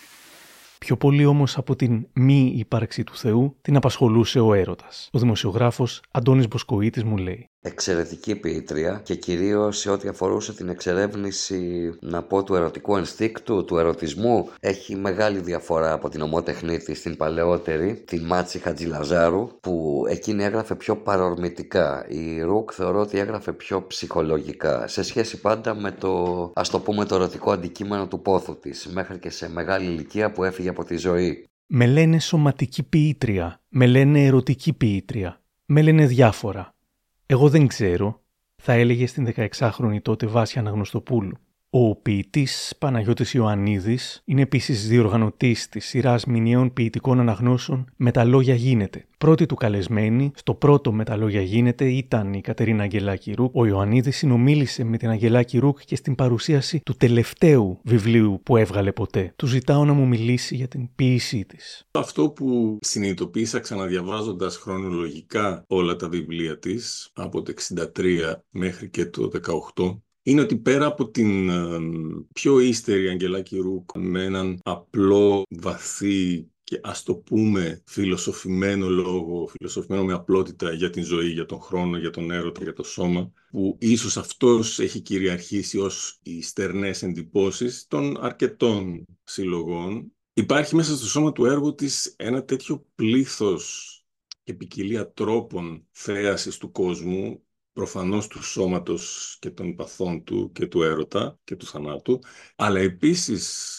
Πιο πολύ όμως από την μη ύπαρξη του Θεού την απασχολούσε ο έρωτας. Ο δημοσιογράφος Αντώνης Μποσκοίτης μου λέει εξαιρετική ποιήτρια και κυρίως σε ό,τι αφορούσε την εξερεύνηση να πω του ερωτικού ενστίκτου, του ερωτισμού έχει μεγάλη διαφορά από την ομότεχνή της την παλαιότερη, την Μάτση Χατζηλαζάρου που εκείνη έγραφε πιο παρορμητικά η Ρουκ θεωρώ ότι έγραφε πιο ψυχολογικά σε σχέση πάντα με το ας το πούμε το ερωτικό αντικείμενο του πόθου της μέχρι και σε μεγάλη ηλικία που έφυγε από τη ζωή. Με λένε σωματική ποιήτρια, με λένε ερωτική ποιήτρια, με λένε διάφορα. Εγώ δεν ξέρω, θα έλεγε στην 16χρονη τότε Βάσια Αναγνωστοπούλου. Ο ποιητής Παναγιώτης Ιωαννίδης είναι επίσης διοργανωτής της σειράς μηνιαίων ποιητικών αναγνώσεων Με τα λόγια γίνεται. Πρώτη του καλεσμένη στο πρώτο Με τα λόγια γίνεται ήταν η Κατερίνα Αγγελάκη Ρούκ. Ο Ιωαννίδης συνομίλησε με την Αγγελάκη Ρούκ και στην παρουσίαση του τελευταίου βιβλίου που έβγαλε ποτέ. Του ζητάω να μου μιλήσει για την ποιήσή της. Αυτό που συνειδητοποίησα ξαναδιαβάζοντας χρονολογικά όλα τα βιβλία της από το 63 μέχρι και το 18 είναι ότι πέρα από την πιο ύστερη Αγγελάκη Ρούκ με έναν απλό, βαθύ και ας το πούμε φιλοσοφημένο λόγο, φιλοσοφημένο με απλότητα για την ζωή, για τον χρόνο, για τον έρωτα, για το σώμα, που ίσως αυτός έχει κυριαρχήσει ως οι στερνές εντυπώσεις των αρκετών συλλογών. Υπάρχει μέσα στο σώμα του έργου της ένα τέτοιο πλήθος και ποικιλία τρόπων θέασης του κόσμου προφανώς του σώματος και των παθών του και του έρωτα και του θανάτου, αλλά επίσης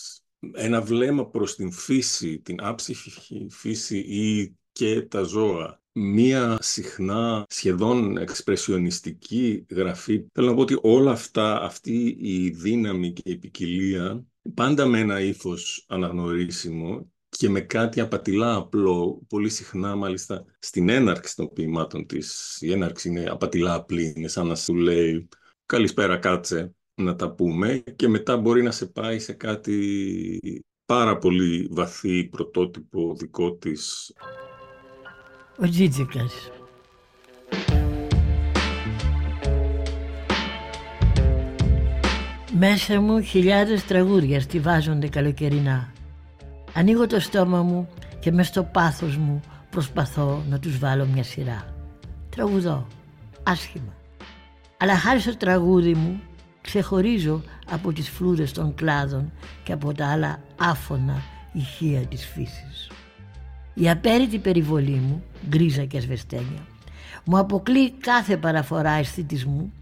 ένα βλέμμα προς την φύση, την άψυχη φύση ή και τα ζώα. Μία συχνά σχεδόν εξπρεσιονιστική γραφή. Θέλω να πω ότι όλα αυτά, αυτή η δύναμη και η ποικιλία, πάντα με ένα ύφος αναγνωρίσιμο και με κάτι απατηλά απλό, πολύ συχνά μάλιστα στην έναρξη των ποιημάτων της. Η έναρξη είναι απατηλά απλή, είναι σαν να σου λέει «Καλησπέρα κάτσε να τα πούμε» και μετά μπορεί να σε πάει σε κάτι πάρα πολύ βαθύ, πρωτότυπο δικό της. Ο Τζίτζικας. Μέσα μου χιλιάδες τραγούδια στιβάζονται καλοκαιρινά. Ανοίγω το στόμα μου και μες στο πάθος μου προσπαθώ να τους βάλω μια σειρά. Τραγουδώ, άσχημα. Αλλά χάρη στο τραγούδι μου ξεχωρίζω από τις φλούδες των κλάδων και από τα άλλα άφωνα ηχεία της φύσης. Η απέριτη περιβολή μου, γκρίζα και ασβεστένια, μου αποκλεί κάθε παραφορά αισθητισμού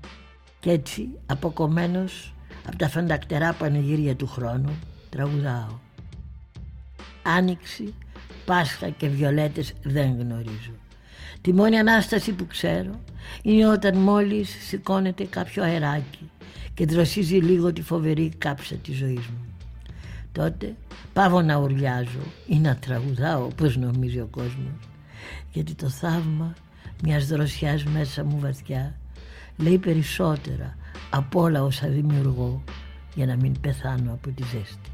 και έτσι αποκομμένος από τα φαντακτερά πανηγύρια του χρόνου τραγουδάω. Άνοιξη, Πάσχα και Βιολέτες δεν γνωρίζω. Τη μόνη Ανάσταση που ξέρω είναι όταν μόλις σηκώνεται κάποιο αεράκι και δροσίζει λίγο τη φοβερή κάψα της ζωής μου. Τότε πάω να ουρλιάζω ή να τραγουδάω όπως νομίζει ο κόσμος γιατί το θαύμα μιας δροσιάς μέσα μου βαθιά λέει περισσότερα από όλα όσα δημιουργώ για να μην πεθάνω από τη ζέστη.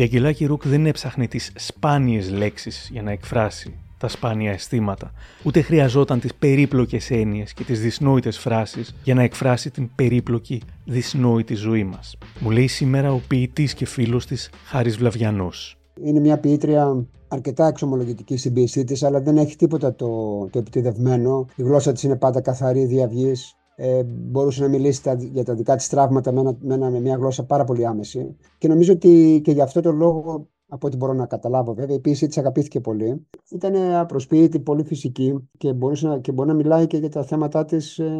Η Αγγελάκη Ρουκ δεν έψαχνε τις σπάνιες λέξεις για να εκφράσει τα σπάνια αισθήματα, ούτε χρειαζόταν τις περίπλοκες έννοιες και τις δυσνόητες φράσεις για να εκφράσει την περίπλοκη, δυσνόητη ζωή μας. Μου λέει σήμερα ο ποιητής και φίλος της Χάρης Βλαβιανός. Είναι μια ποιήτρια αρκετά εξομολογητική στην ποιησή της, αλλά δεν έχει τίποτα το, το επιτεδευμένο. Η γλώσσα της είναι πάντα καθαρή, διαυγής. Ε, μπορούσε να μιλήσει τα, για τα δικά της τραύματα με, ένα, με, μια γλώσσα πάρα πολύ άμεση. Και νομίζω ότι και γι' αυτό το λόγο από ό,τι μπορώ να καταλάβω βέβαια. Η ποιήση της αγαπήθηκε πολύ. Ήταν απροσποίητη, πολύ φυσική και, μπορούσε να, και μπορεί να μιλάει και για τα θέματα της ε,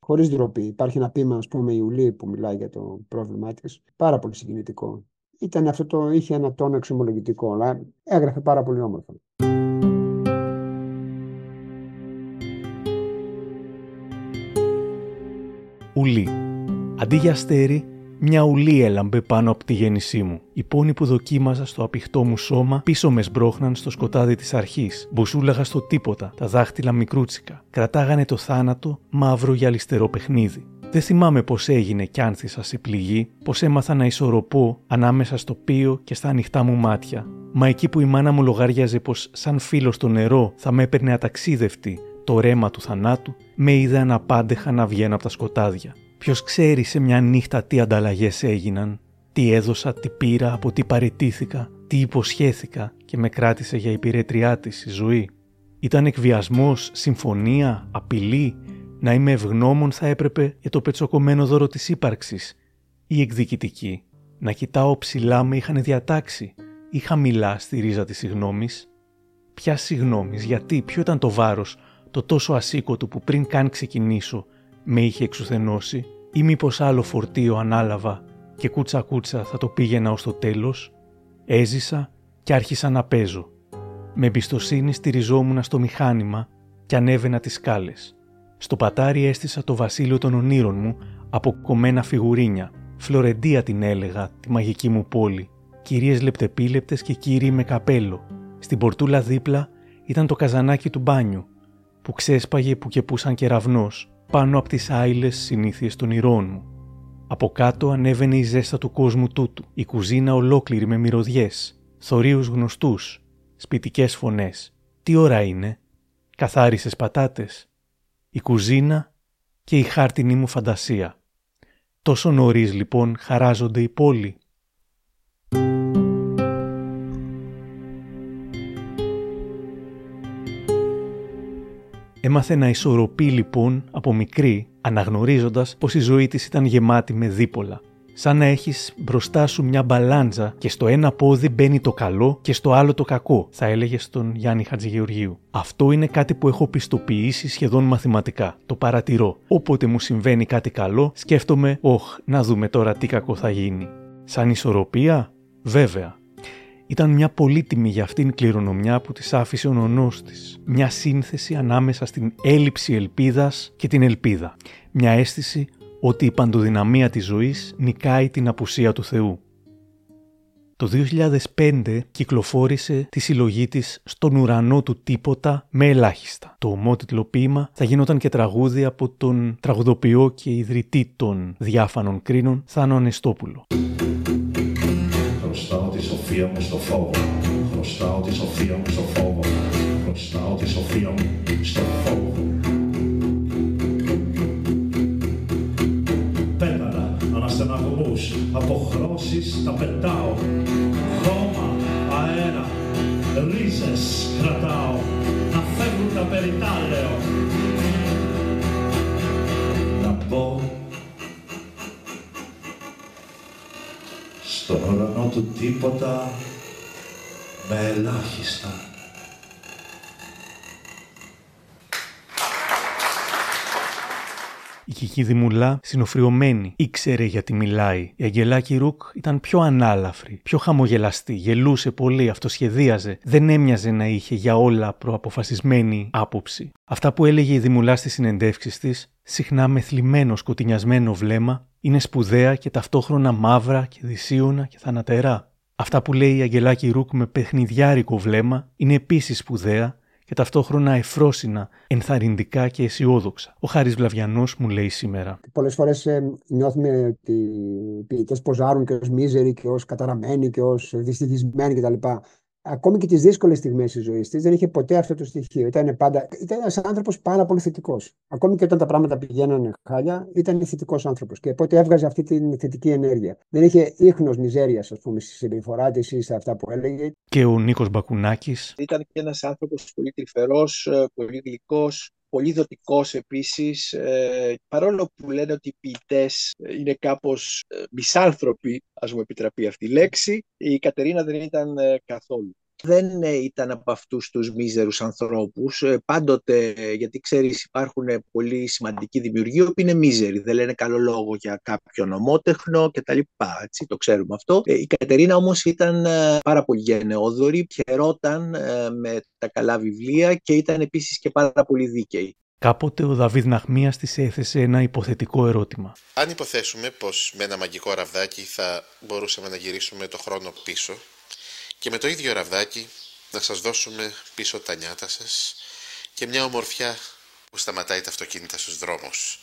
χωρίς ντροπή. Υπάρχει ένα πείμα, ας πούμε, Ιουλή που μιλάει για το πρόβλημά της. Πάρα πολύ συγκινητικό. Ήταν αυτό το, είχε ένα τόνο εξομολογητικό, αλλά έγραφε πάρα πολύ όμορφα. Ουλή. Αντί για αστέρι, μια ουλή έλαμπε πάνω από τη γέννησή μου. Οι πόνοι που δοκίμαζα στο απειχτό μου σώμα πίσω με σμπρώχναν στο σκοτάδι της αρχής. Μπουσούλαγα στο τίποτα, τα δάχτυλα μικρούτσικα. Κρατάγανε το θάνατο μαύρο γυαλιστερό παιχνίδι. Δεν θυμάμαι πώς έγινε κι άνθησα σε πληγή, πώς έμαθα να ισορροπώ ανάμεσα στο πίο και στα ανοιχτά μου μάτια. Μα εκεί που η μάνα μου λογάριαζε πως σαν φίλος στο νερό θα με έπαιρνε αταξίδευτη το ρέμα του θανάτου, με είδε αναπάντεχα να βγαίνω από τα σκοτάδια. Ποιος ξέρει σε μια νύχτα τι ανταλλαγές έγιναν, τι έδωσα, τι πήρα, από τι παρετήθηκα, τι υποσχέθηκα και με κράτησε για υπηρέτριά της η ζωή. Ήταν εκβιασμός, συμφωνία, απειλή, να είμαι ευγνώμων θα έπρεπε για το πετσοκομμένο δώρο της ύπαρξης ή εκδικητική. Να κοιτάω ψηλά με είχαν διατάξει ή χαμηλά στη ρίζα της συγνώμης. Ποια συγνώμης, γιατί, ποιο ήταν το βάρος, το τόσο ασήκωτο που πριν καν ξεκινήσω με είχε εξουθενώσει ή μήπως άλλο φορτίο ανάλαβα και κούτσα κούτσα θα το πήγαινα ως το τέλος, έζησα και άρχισα να παίζω. Με εμπιστοσύνη στηριζόμουν στο μηχάνημα και ανέβαινα τις σκάλες. Στο πατάρι έστησα το βασίλειο των ονείρων μου από κομμένα φιγουρίνια. Φλωρεντία την έλεγα, τη μαγική μου πόλη. Κυρίες λεπτεπίλεπτες και κύριοι με καπέλο. Στην πορτούλα δίπλα ήταν το καζανάκι του μπάνιου, που ξέσπαγε που και που σαν κεραυνός, πάνω από τις άειλες συνήθειες των ηρών μου. Από κάτω ανέβαινε η ζέστα του κόσμου τούτου, η κουζίνα ολόκληρη με μυρωδιές, θωρίους γνωστούς, σπιτικές φωνές. Τι ώρα είναι, καθάρισες πατάτες, η κουζίνα και η χάρτινή μου φαντασία. Τόσο νωρίς λοιπόν χαράζονται οι πόλοι. Έμαθε να ισορροπεί λοιπόν από μικρή, αναγνωρίζοντας πως η ζωή της ήταν γεμάτη με δίπολα. Σαν να έχεις μπροστά σου μια μπαλάντζα και στο ένα πόδι μπαίνει το καλό και στο άλλο το κακό, θα έλεγε στον Γιάννη Χατζηγεωργίου. Αυτό είναι κάτι που έχω πιστοποιήσει σχεδόν μαθηματικά. Το παρατηρώ. Όποτε μου συμβαίνει κάτι καλό, σκέφτομαι, όχ, να δούμε τώρα τι κακό θα γίνει. Σαν ισορροπία, βέβαια, ήταν μια πολύτιμη για αυτήν κληρονομιά που της άφησε ο νονός της. Μια σύνθεση ανάμεσα στην έλλειψη ελπίδας και την ελπίδα. Μια αίσθηση ότι η παντοδυναμία της ζωής νικάει την απουσία του Θεού. Το 2005 κυκλοφόρησε τη συλλογή της «Στον ουρανό του τίποτα με ελάχιστα». Το ομότιτλο ποίημα θα γινόταν και τραγούδι από τον τραγουδοποιό και ιδρυτή των διάφανων κρίνων Θάνο Ανεστόπουλο σοφία μου στο φόβο. Χρωστάω τη σοφία μου στο φόβο. Χρωστάω τη σοφία μου στο φόβο. Πέταρα, αναστεναγμούς, αποχρώσεις τα πετάω. Χώμα, αέρα, ρίζες κρατάω. Να φεύγουν τα περιτά, λέω. Να πω στον ουρανό του τίποτα με ελάχιστα. Η Κική Δημουλά, συνοφριωμένη, ήξερε γιατί μιλάει. Η Αγγελάκη Ρουκ ήταν πιο ανάλαφρη, πιο χαμογελαστή, γελούσε πολύ, αυτοσχεδίαζε. Δεν έμοιαζε να είχε για όλα προαποφασισμένη άποψη. Αυτά που έλεγε η Δημουλά στις συνεντεύξεις της, συχνά με θλιμμένο σκοτεινιασμένο βλέμμα, είναι σπουδαία και ταυτόχρονα μαύρα και δυσίωνα και θανατερά. Αυτά που λέει η Αγγελάκη Ρούκ με παιχνιδιάρικο βλέμμα είναι επίσης σπουδαία και ταυτόχρονα εφρόσινα, ενθαρρυντικά και αισιόδοξα. Ο Χάρης Βλαβιανός μου λέει σήμερα. Πολλές φορές ε, νιώθουμε ότι οι ποιητές ποζάρουν και ως μίζεροι και ως καταραμένοι και ως δυστυχισμένοι κτλ. Ακόμη και τις δύσκολες στιγμές της ζωής της, δεν είχε ποτέ αυτό το στοιχείο. Ήταν πάντα. Ήταν ένας άνθρωπος πάρα πολύ θετικός. Ακόμη και όταν τα πράγματα πηγαίνανε χάλια, ήταν θετικός άνθρωπος. Και οπότε έβγαζε αυτή την θετική ενέργεια. Δεν είχε ίχνος μιζέριας, ας πούμε, στη συμπεριφορά της ή σε αυτά που έλεγε. Και ο Νίκος Μπακουνάκης. Ήταν και ένας άνθρωπος πολύ τρυφερός, ε, πολύ γλυκός, πολύ δοτικός επίσης, ε, παρόλο που λένε ότι οι ποιητές είναι κάπως ε, μισάνθρωποι, ας μου επιτραπεί αυτή η λέξη, η Κατερίνα δεν ήταν ε, καθόλου δεν ε, ήταν από αυτούς τους μίζερους ανθρώπους. Ε, πάντοτε, ε, γιατί ξέρεις, υπάρχουν πολύ σημαντικοί δημιουργοί που είναι μίζεροι, δεν λένε καλό λόγο για κάποιον ομότεχνο κτλ. Έτσι, το ξέρουμε αυτό. Η Κατερίνα όμως ήταν πάρα πολύ γενναιόδορη, χαιρόταν με τα καλά βιβλία και ήταν επίσης και πάρα πολύ δίκαιη. Κάποτε ο Δαβίδ Ναχμίας της έθεσε ένα υποθετικό ερώτημα. Αν υποθέσουμε πως με ένα μαγικό ραβδάκι θα μπορούσαμε να γυρίσουμε το χρόνο πίσω και με το ίδιο ραβδάκι να σας δώσουμε πίσω τα νιάτα σας και μια ομορφιά που σταματάει τα αυτοκίνητα στους δρόμους.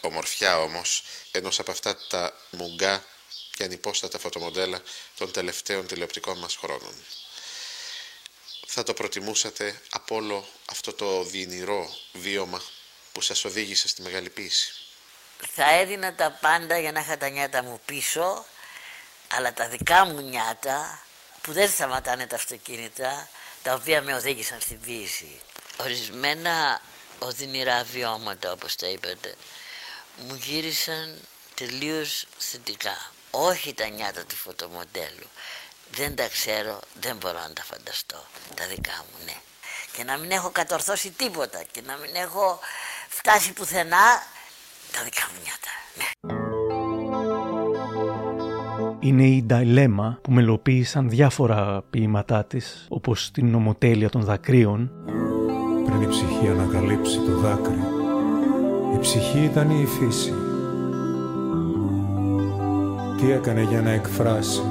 Ομορφιά όμως ενός από αυτά τα μουγκά και ανυπόστατα φωτομοντέλα των τελευταίων τηλεοπτικών μας χρόνων. Θα το προτιμούσατε από όλο αυτό το διηνηρό βίωμα που σας οδήγησε στη μεγάλη ποίηση. Θα έδινα τα πάντα για να είχα τα νιάτα μου πίσω, αλλά τα δικά μου νιάτα που δεν σταματάνε τα αυτοκίνητα τα οποία με οδήγησαν στην ποιήση. Ορισμένα οδυνηρά βιώματα όπως τα είπατε μου γύρισαν τελείως θετικά. Όχι τα νιάτα του φωτομοντέλου. Δεν τα ξέρω, δεν μπορώ να τα φανταστώ. Τα δικά μου, ναι. Και να μην έχω κατορθώσει τίποτα και να μην έχω φτάσει πουθενά τα δικά μου νιάτα, ναι είναι η Νταϊλέμα που μελοποίησαν διάφορα ποίηματά της, όπως την νομοτέλεια των δακρύων. Πριν η ψυχή ανακαλύψει το δάκρυ, η ψυχή ήταν η φύση. Τι έκανε για να εκφράσει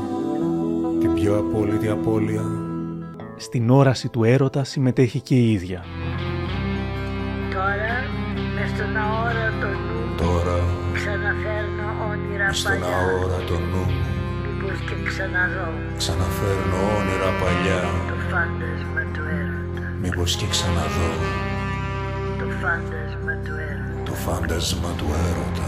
την πιο απόλυτη απώλεια; Στην όραση του έρωτα συμμετέχει και η ίδια. Τώρα, μες στον αόρατο νου Τώρα, ξαναφέρνω όνειρα στον αόρατο νου Μήπως και ξαναδώ Ξαναφέρνω όνειρα παλιά. Το φάντασμα του έρωτα. Μήπως και ξαναδώ. Το φάντασμα του έρωτα. Το φάντασμα του έρωτα.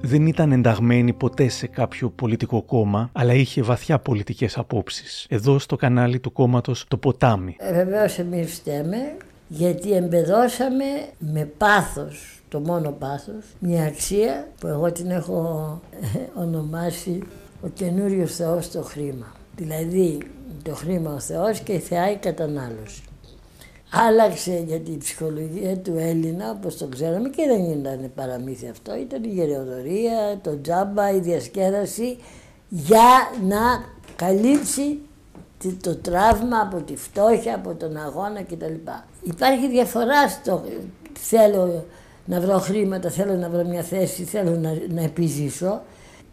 Δεν ήταν ενταγμένη ποτέ σε κάποιο πολιτικό κόμμα, αλλά είχε βαθιά πολιτικές απόψεις. Εδώ στο κανάλι του κόμματος Το Ποτάμι. Ε, βεβαίως εμείς φταίμε, γιατί εμπεδώσαμε με πάθος, το μόνο πάθος, μια αξία που εγώ την έχω ε, ονομάσει ο καινούριος Θεός το χρήμα. Δηλαδή το χρήμα ο Θεός και η θεά η κατανάλωση. Άλλαξε για την ψυχολογία του Έλληνα όπως το ξέραμε και δεν ήταν παραμύθι αυτό. Ήταν η γεραιοδορία, το τζάμπα, η διασκέδαση για να καλύψει το τραύμα από τη φτώχεια, από τον αγώνα κτλ. Υπάρχει διαφορά στο θέλω να βρω χρήματα, θέλω να βρω μια θέση, θέλω να, να επιζήσω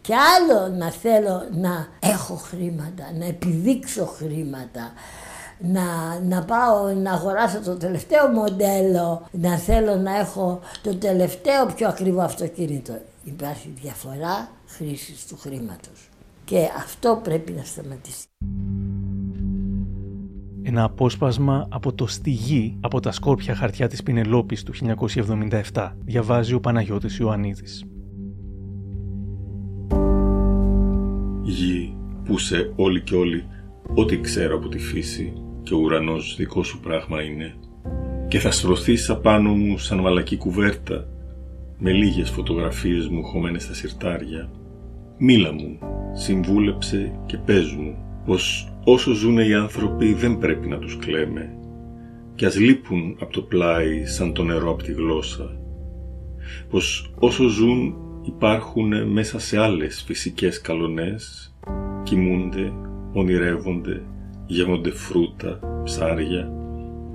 και άλλο να θέλω να έχω χρήματα, να επιδείξω χρήματα, να, να πάω να αγοράσω το τελευταίο μοντέλο, να θέλω να έχω το τελευταίο πιο ακριβό αυτοκίνητο. Υπάρχει διαφορά χρήσης του χρήματος. Και αυτό πρέπει να σταματήσει. Ένα απόσπασμα από το «Στη γη» από τα σκόρπια χαρτιά της Πινελόπης του 1977, διαβάζει ο Παναγιώτης Ιωαννίδης. Γη που σε όλοι και όλοι ό,τι ξέρω από τη φύση και ο ουρανός δικό σου πράγμα είναι και θα στρωθείς απάνω μου σαν μαλακή κουβέρτα με λίγες φωτογραφίες μου χωμένες στα συρτάρια. Μίλα μου, συμβούλεψε και πες μου πως όσο ζουν οι άνθρωποι δεν πρέπει να τους κλαίμε κι ας λείπουν από το πλάι σαν το νερό από τη γλώσσα πως όσο ζουν υπάρχουν μέσα σε άλλες φυσικές καλονές. Κοιμούνται, ονειρεύονται, γεύονται φρούτα, ψάρια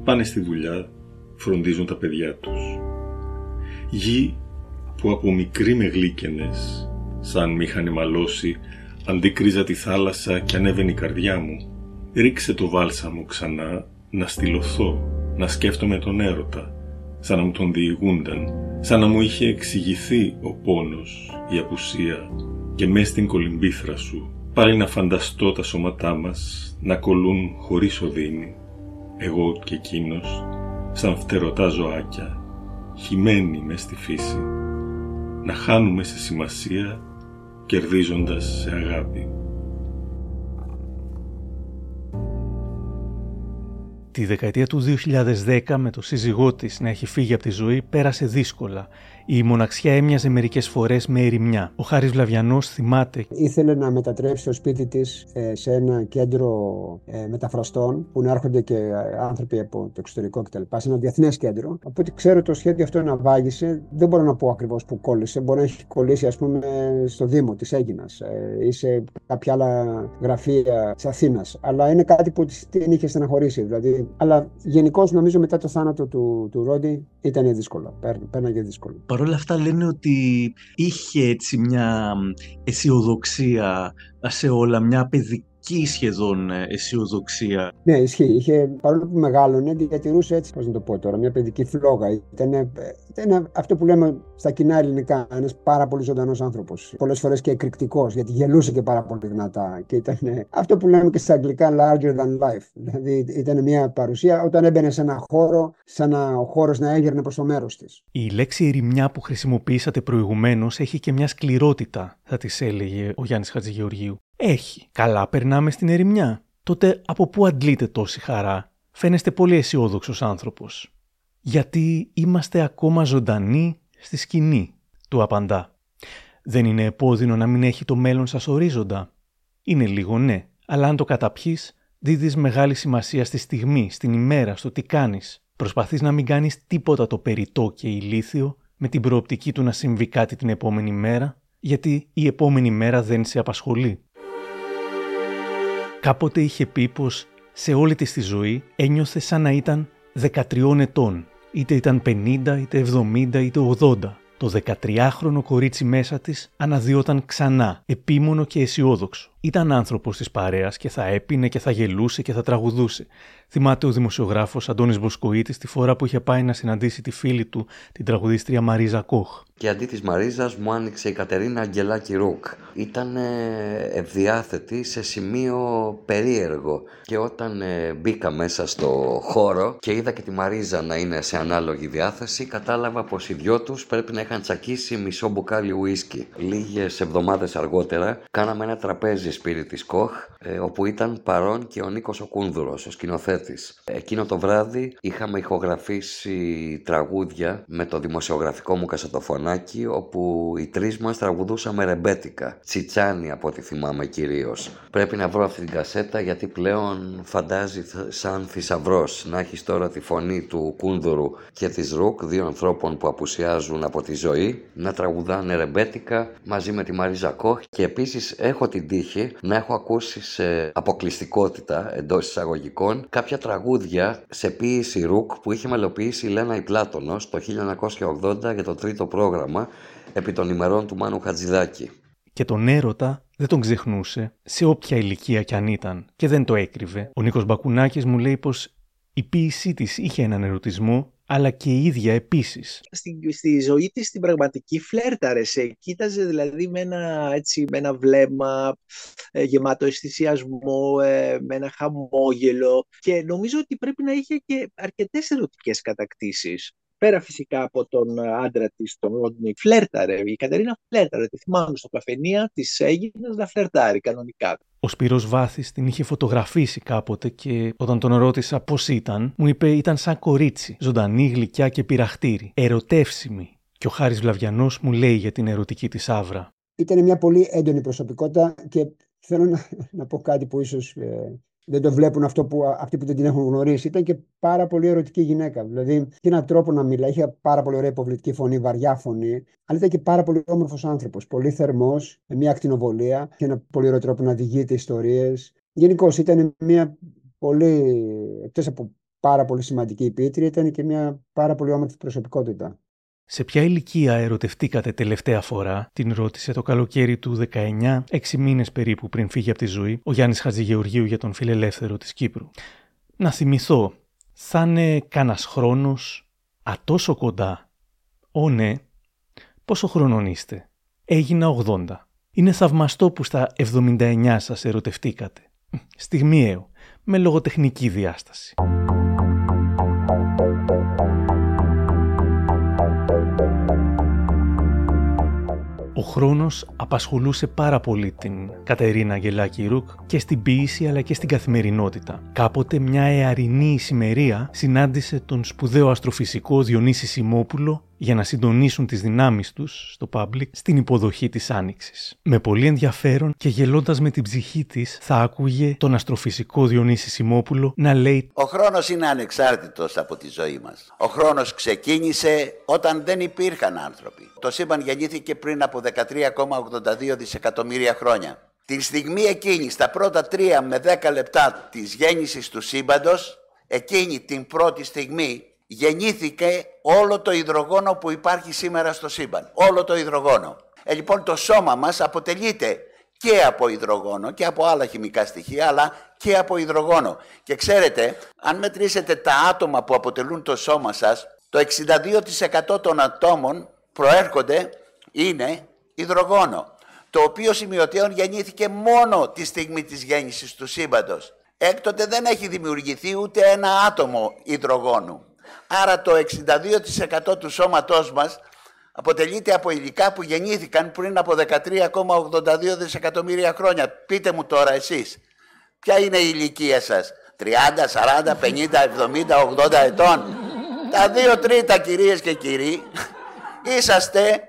πάνε στη δουλειά, φροντίζουν τα παιδιά τους. Γη που από μικρή με γλύκαινες σαν μη είχαν μαλώσει Αντίκριζα τη θάλασσα και ανέβαινε η καρδιά μου. Ρίξε το βάλσαμο ξανά να στυλωθώ, να σκέφτομαι τον έρωτα, σαν να μου τον διηγούνταν, σαν να μου είχε εξηγηθεί ο πόνος, η απουσία και μες στην κολυμπήθρα σου Πάλι να φανταστώ τα σώματά μας να κολλούν χωρίς οδύνη, εγώ και εκείνος, σαν φτερωτά ζωάκια, χυμένοι μες στη φύση, να χάνουμε σε σημασία, κερδίζοντας σε αγάπη. Τη δεκαετία του 2010 με το σύζυγό της να έχει φύγει από τη ζωή πέρασε δύσκολα η μοναξιά έμοιαζε μερικές φορές με ερημιά. Ο Χάρης Βλαβιανός θυμάται. Ήθελε να μετατρέψει το σπίτι της ε, σε ένα κέντρο ε, μεταφραστών που να έρχονται και ε, άνθρωποι από το εξωτερικό κτλ. Σε ένα διεθνές κέντρο. Από ό,τι ξέρω το σχέδιο αυτό να βάγισε, δεν μπορώ να πω ακριβώς που κόλλησε. Μπορεί να έχει κολλήσει, ας πούμε, στο Δήμο της Έγινα ή σε κάποια άλλα γραφεία της Αθήνας. Αλλά είναι κάτι που την είχε στεναχωρήσει. Δηλαδή. Αλλά γενικώς νομίζω μετά το θάνατο του, του Ρόντι ήταν δύσκολο. Πέρναγε δύσκολο. Παρ' όλα αυτά λένε ότι είχε έτσι μια αισιοδοξία σε όλα, μια παιδική παιδική σχεδόν ε, αισιοδοξία; Ναι, ισχύει. Είχε, παρόλο που μεγάλωνε, διατηρούσε έτσι, πώς να το πω τώρα, μια παιδική φλόγα. Ήταν, ήταν αυτό που λέμε στα κοινά ελληνικά, ένας πάρα πολύ ζωντανός άνθρωπος. Πολλές φορές και εκρηκτικός, γιατί γελούσε και πάρα πολύ δυνατά. Και ήταν αυτό που λέμε και στα αγγλικά larger than life. Δηλαδή ήταν μια παρουσία όταν έμπαινε σε ένα χώρο, σαν να ο χώρος να έγερνε προς το μέρος της. Η λέξη ερημιά που χρησιμοποιήσατε προηγουμένως έχει και μια σκληρότητα, θα της έλεγε ο Γιάννης Χατζηγεωργίου. Έχει. Καλά, περνάμε στην ερημιά. Τότε από πού αντλείτε τόση χαρά; Φαίνεστε πολύ αισιόδοξος άνθρωπος. Γιατί είμαστε ακόμα ζωντανοί στη σκηνή, του απαντά. Δεν είναι επώδυνο να μην έχει το μέλλον σας ορίζοντα; Είναι λίγο ναι, αλλά αν το καταπιείς, δίδεις μεγάλη σημασία στη στιγμή, στην ημέρα, στο τι κάνεις. Προσπαθείς να μην κάνεις τίποτα το περιττό και ηλίθιο με την προοπτική του να συμβεί κάτι την επόμενη μέρα, γιατί η επόμενη μέρα δεν σε απασχολεί. Κάποτε είχε πει πως σε όλη της τη ζωή ένιωθε σαν να ήταν 13 ετών. Είτε ήταν 50, είτε 70, είτε 80. Το 13χρονο κορίτσι μέσα της αναδιόταν ξανά, επίμονο και αισιόδοξο. Ήταν άνθρωπος της παρέας και θα έπινε και θα γελούσε και θα τραγουδούσε. Θυμάται ο δημοσιογράφος Αντώνης Βοσκοίτης τη φορά που είχε πάει να συναντήσει τη φίλη του, την τραγουδίστρια Μαρίζα Κόχ. Και αντί της Μαρίζας μου άνοιξε η Κατερίνα Αγγελάκη Ρουκ. Ήταν ευδιάθετη σε σημείο περίεργο και όταν ε, μπήκα μέσα στο χώρο και είδα και τη Μαρίζα να είναι σε ανάλογη διάθεση κατάλαβα πως οι δυο τους πρέπει να είχαν τσακίσει μισό μπουκάλι ουίσκι. Λίγες εβδομάδες αργότερα κάναμε ένα τραπέζι σπίτι της Κοχ ε, όπου ήταν παρόν και ο Νίκος ο Κούνδουρος, ο σκηνοθέτης. Εκείνο το βράδυ είχαμε ηχογραφήσει τραγούδια με το δημοσιογραφικό μου κασατοφωνάκι όπου οι τρεις μας τραγουδούσαμε ρεμπέτικα. Τσιτσάνι από ό,τι θυμάμαι κυρίως. Πρέπει να βρω αυτή την κασέτα γιατί πλέον φαντάζει σαν θησαυρός να έχεις τώρα τη φωνή του Κούνδουρου και της Ρουκ, δύο ανθρώπων που απουσιάζουν από τη ζωή, να τραγουδάνε ρεμπέτικα μαζί με τη Μαρίζα Κόχ και επίσης έχω την τύχη να έχω ακούσει σε αποκλειστικότητα εντός εισαγωγικών κάποια τραγούδια σε ποίηση ρουκ που είχε μελοποιήσει η Λένα Ιτλάτονος το 1980 για το τρίτο πρόγραμμα επί των ημερών του Μάνου Χατζηδάκη. Και τον έρωτα δεν τον ξεχνούσε σε όποια ηλικία κι αν ήταν και δεν το έκρυβε. Ο Νίκος Μπακουνάκης μου λέει πως η ποίησή της είχε έναν ερωτισμό αλλά και η ίδια επίσης. Στη, στη ζωή της την πραγματική φλέρταρε. Σε κοίταζε δηλαδή με ένα, έτσι, με ένα βλέμμα ε, γεμάτο αισθησιασμό, ε, με ένα χαμόγελο και νομίζω ότι πρέπει να είχε και αρκετές ερωτικές κατακτήσεις. Πέρα φυσικά από τον άντρα της, τον Ρόντνικ, φλέρταρε. Η Κατερίνα φλέρταρε. Τη θυμάμαι στο καφενεία της Έγινας να φλερτάρει κανονικά. Ο Σπύρος Βάθης την είχε φωτογραφίσει κάποτε και όταν τον ρώτησα πώς ήταν, μου είπε ήταν σαν κορίτσι, ζωντανή, γλυκιά και πειραχτήρι, ερωτεύσιμη. Και ο Χάρης Βλαβιανός μου λέει για την ερωτική της άβρα. Ήταν μια πολύ έντονη προσωπικότητα και θέλω να, να πω κάτι που ίσως ε, δεν το βλέπουν αυτό που αυτοί που δεν την έχουν γνωρίσει. Ήταν και πάρα πολύ ερωτική γυναίκα. Δηλαδή, είχε έναν τρόπο να μιλάει, είχε πάρα πολύ ωραία υποβλητική φωνή, βαριά φωνή, αλλά ήταν και πάρα πολύ όμορφος άνθρωπος. Πολύ θερμός, με μια ακτινοβολία και ένα πολύ ωραίο τρόπο να διηγείται ιστορίες. Γενικώς ήταν μια πολύ, εκτός από πάρα πολύ σημαντική ποιήτρια, ήταν και μια πάρα πολύ όμορφη προσωπικότητα. Σε ποια ηλικία ερωτευτήκατε τελευταία φορά, την ρώτησε το καλοκαίρι του 19, έξι μήνες περίπου πριν φύγει από τη ζωή, ο Γιάννης Χατζηγεωργίου για τον φιλελεύθερο της Κύπρου. Να θυμηθώ, θα είναι κανένα χρόνος, α τόσο κοντά. Ω ναι, πόσο χρονών είστε; Έγινα 80. Είναι θαυμαστό που στα 79 σας ερωτευτήκατε. Στιγμιαίο, με λογοτεχνική διάσταση. Ο χρόνος απασχολούσε πάρα πολύ την Κατερίνα Αγγελάκη Ρουκ και στην ποίηση αλλά και στην καθημερινότητα. Κάποτε μια εαρινή ησημερία συνάντησε τον σπουδαίο αστροφυσικό Διονύση Σιμόπουλο για να συντονίσουν τις δυνάμεις τους στο public στην υποδοχή της Άνοιξης. Με πολύ ενδιαφέρον και γελώντας με την ψυχή της θα άκουγε τον αστροφυσικό Διονύση Σιμόπουλο να λέει «Ο χρόνος είναι ανεξάρτητος από τη ζωή μας. Ο χρόνος ξεκίνησε όταν δεν υπήρχαν άνθρωποι. Το σύμπαν γεννήθηκε πριν από 13,82 δισεκατομμύρια χρόνια. Την στιγμή εκείνη, στα πρώτα 3 με 10 λεπτά της γέννησης του σύμπαντος, εκείνη την πρώτη στιγμή γεννήθηκε όλο το υδρογόνο που υπάρχει σήμερα στο σύμπαν. Όλο το υδρογόνο. Ε, λοιπόν το σώμα μας αποτελείται και από υδρογόνο και από άλλα χημικά στοιχεία, αλλά και από υδρογόνο. Και ξέρετε, αν μετρήσετε τα άτομα που αποτελούν το σώμα σας, το 62% των ατόμων προέρχονται, είναι υδρογόνο, το οποίο σημειωτέων γεννήθηκε μόνο τη στιγμή της γέννησης του σύμπαντος. Έκτοτε δεν έχει δημιουργηθεί ούτε ένα άτομο υδρογόνου. Άρα το 62% του σώματός μας αποτελείται από υλικά που γεννήθηκαν πριν από 13,82 δισεκατομμύρια χρόνια. Πείτε μου τώρα εσείς, ποια είναι η ηλικία σας, 30, 40, 50, 70, 80 ετών. Τα δύο τρίτα κυρίες και κύριοι είσαστε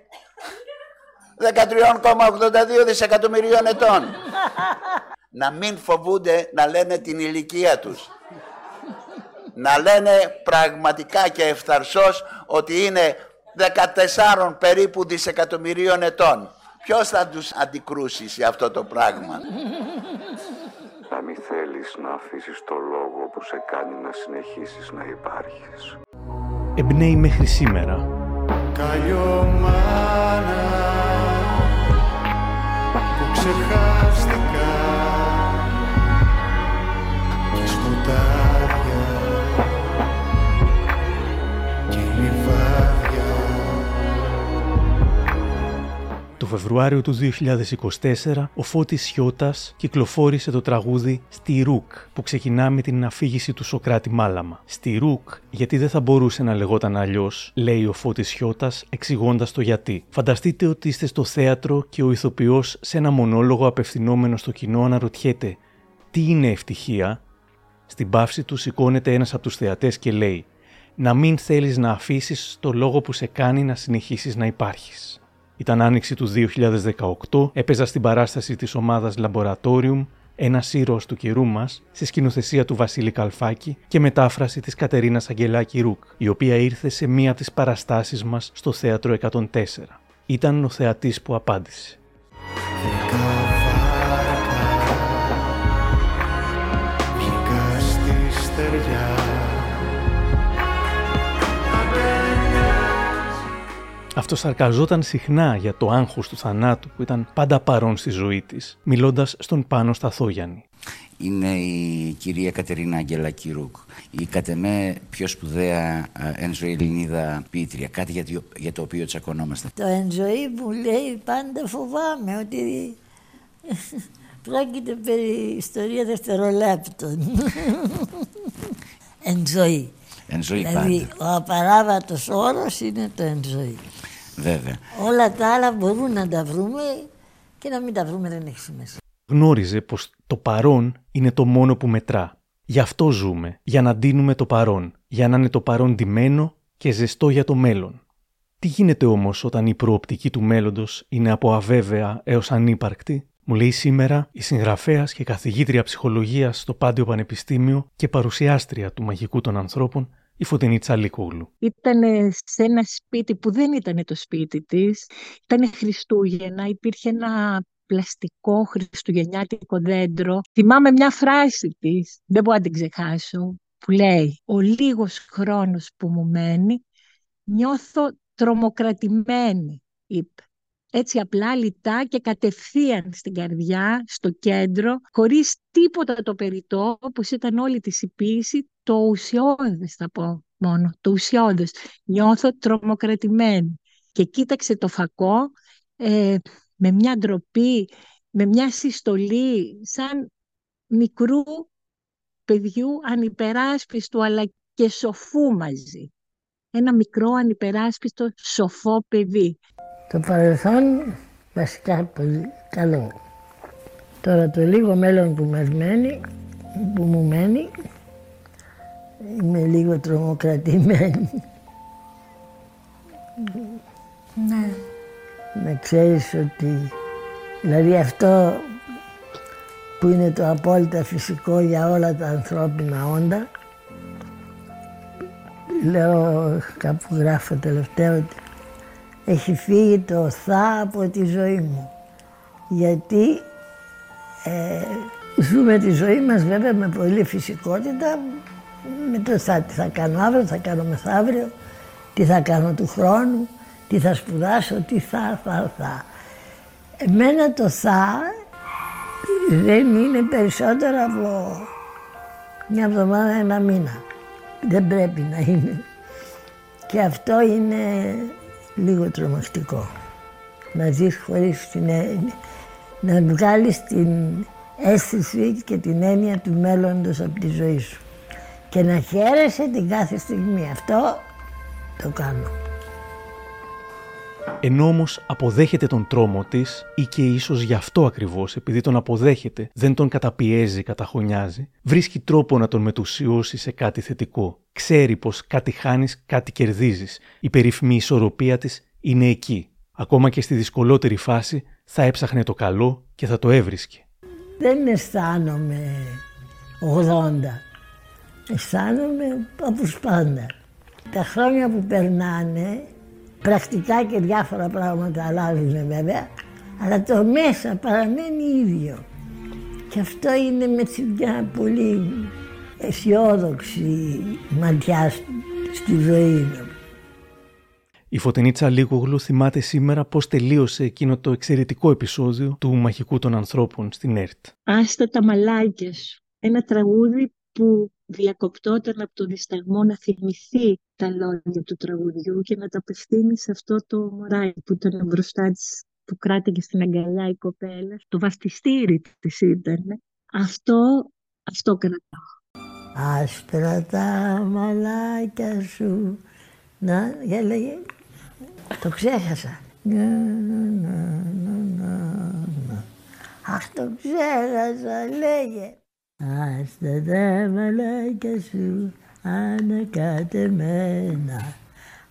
13,82 δισεκατομμυρίων ετών. Να μην φοβούνται να λένε την ηλικία τους να λένε πραγματικά και ευθαρσώς ότι είναι 14 περίπου δισεκατομμυρίων ετών. Ποιος θα τους αντικρούσεις σε αυτό το πράγμα; Να μην θέλεις να αφήσεις το λόγο που σε κάνει να συνεχίσεις να υπάρχεις. Εμπνέει μέχρι σήμερα. Καλλιομάνα που ξεχάστηκα Φεβρουάριο του 2024, ο Φώτης Σιώτας κυκλοφόρησε το τραγούδι «Στη Ρουκ», που ξεκινά με την αφήγηση του Σοκράτη Μάλαμα. «Στη Ρουκ, γιατί δεν θα μπορούσε να λεγόταν αλλιώς, λέει ο Φώτης Σιώτας, εξηγώντας το γιατί. Φανταστείτε ότι είστε στο θέατρο και ο ηθοποιός σε ένα μονόλογο απευθυνόμενο στο κοινό αναρωτιέται «Τι είναι ευτυχία» Στην παύση του σηκώνεται ένας από τους θεατές και λέει «Να μην θέλεις να αφήσεις το λόγο που σε κάνει να συνεχίσεις να υπάρχεις». Ήταν άνοιξη του 2018, έπαιζα στην παράσταση της ομάδας Laboratorium, ένας ήρωας του καιρού μας, σε σκηνοθεσία του Βασίλη Καλφάκη και μετάφραση της Κατερίνας Αγγελάκη Ρουκ, η οποία ήρθε σε μία από τις παραστάσεις μας στο Θέατρο 104. Ήταν ο θεατής που απάντησε. Αυτό σαρκαζόταν συχνά για το άγχος του θανάτου που ήταν πάντα παρόν στη ζωή της, μιλώντας στον Πάνο Σταθόγιαννη. Είναι η κυρία Κατερίνα Αγγελά Κιρούκ, η κατεμέ πιο σπουδαία ενζωή Ελληνίδα πίτρια, κάτι για το, για το οποίο τσακωνόμαστε. Το ενζωή μου λέει πάντα φοβάμαι ότι πρόκειται περί ιστορία δευτερολέπτων. ενζωή. Ενζωή δηλαδή πάντα. ο απαράβατος όρος είναι το ενζωή. Βέβαια. Όλα τα άλλα μπορούν να τα βρούμε και να μην τα βρούμε δεν έχει σημασία. Γνώριζε πως το παρόν είναι το μόνο που μετρά. Γι' αυτό ζούμε, για να ντύνουμε το παρόν, για να είναι το παρόν ντυμένο και ζεστό για το μέλλον. Τι γίνεται όμως όταν η προοπτική του μέλλοντος είναι από αβέβαια έως ανύπαρκτη, μου λέει σήμερα η συγγραφέας και καθηγήτρια ψυχολογίας στο Πάντιο Πανεπιστήμιο και παρουσιάστρια του Μαγικού των Ανθρώπων, η Φωτεινή Τσαλίκογλου. Ήταν σε ένα σπίτι που δεν ήταν το σπίτι της. Ήταν Χριστούγεννα, υπήρχε ένα πλαστικό χριστουγεννιάτικο δέντρο. Θυμάμαι μια φράση της, δεν μπορώ να την ξεχάσω, που λέει «Ο λίγος χρόνος που μου μένει, νιώθω τρομοκρατημένη», είπε. Έτσι απλά, λιτά και κατευθείαν στην καρδιά, στο κέντρο, χωρίς τίποτα το περιττό, όπως ήταν όλη τη η ποίηση, το ουσιώδες θα πω μόνο, το ουσιώδες. Νιώθω τρομοκρατημένη. Και κοίταξε το φακό, ε, με μια ντροπή, με μια συστολή, σαν μικρού παιδιού ανυπεράσπιστου αλλά και σοφού μαζί. Ένα μικρό ανυπεράσπιστο σοφό παιδί. Το παρελθόν βασικά πολύ καλό. Τώρα το λίγο μέλλον που μας μένει, που μου μένει, είμαι λίγο τρομοκρατημένη. Ναι. Να ξέρεις ότι, δηλαδή αυτό που είναι το απόλυτα φυσικό για όλα τα ανθρώπινα όντα, λέω κάπου γράφω τελευταίο ότι έχει φύγει το θα από τη ζωή μου. Γιατί ε, ζούμε τη ζωή μας βέβαια με πολύ φυσικότητα, με το θα, τι θα κάνω αύριο, θα κάνω μεθαύριο, τι θα κάνω του χρόνου, τι θα σπουδάσω, τι θα, θα, θα. Εμένα το θα δεν είναι περισσότερο από μια εβδομάδα, ένα μήνα. Δεν πρέπει να είναι. Και αυτό είναι λίγο τρομακτικό. Να ζεις χωρίς την... να βγάλεις την αίσθηση και την έννοια του μέλλοντος από τη ζωή σου. Και να χαίρεσαι την κάθε στιγμή. Αυτό το κάνω. Ενώ όμως αποδέχεται τον τρόμο της, ή και ίσως γι' αυτό ακριβώς, επειδή τον αποδέχεται, δεν τον καταπιέζει, καταχωνιάζει, βρίσκει τρόπο να τον μετουσιώσει σε κάτι θετικό. Ξέρει πως κάτι χάνεις, κάτι κερδίζεις. Η περίφημη ισορροπία της είναι εκεί. Ακόμα και στη δυσκολότερη φάση θα έψαχνε το καλό και θα το έβρισκε. Δεν αισθάνομαι 80. Αισθάνομαι όπως πάντα. Τα χρόνια που περνάνε πρακτικά και διάφορα πράγματα αλλάζουν βέβαια, αλλά το μέσα παραμένει ίδιο. Και αυτό είναι με μια πολύ αισιόδοξη ματιά στη ζωή μου. Η Φωτεινίτσα Λίγογλου θυμάται σήμερα πώς τελείωσε εκείνο το εξαιρετικό επεισόδιο του Μαχικού των Ανθρώπων στην ΕΡΤ. Άστα τα μαλάκια σου. Ένα τραγούδι που διακοπτόταν από τον δισταγμό να θυμηθεί τα λόγια του τραγουδιού και να τα απευθύνει σε αυτό το μωράκι που ήταν μπροστά της που κράτηκε στην αγκαλιά η κοπέλα. Το βαφτιστήρι της ήταν. Αυτό, αυτό κρατάω. Άσπρα τα μαλάκια σου. Να, για λέγε. Το ξέχασα. Να, να, να, Αχ, το ξέχασα, λέγε. Άστα τα μαλάκια σου ανακατεμένα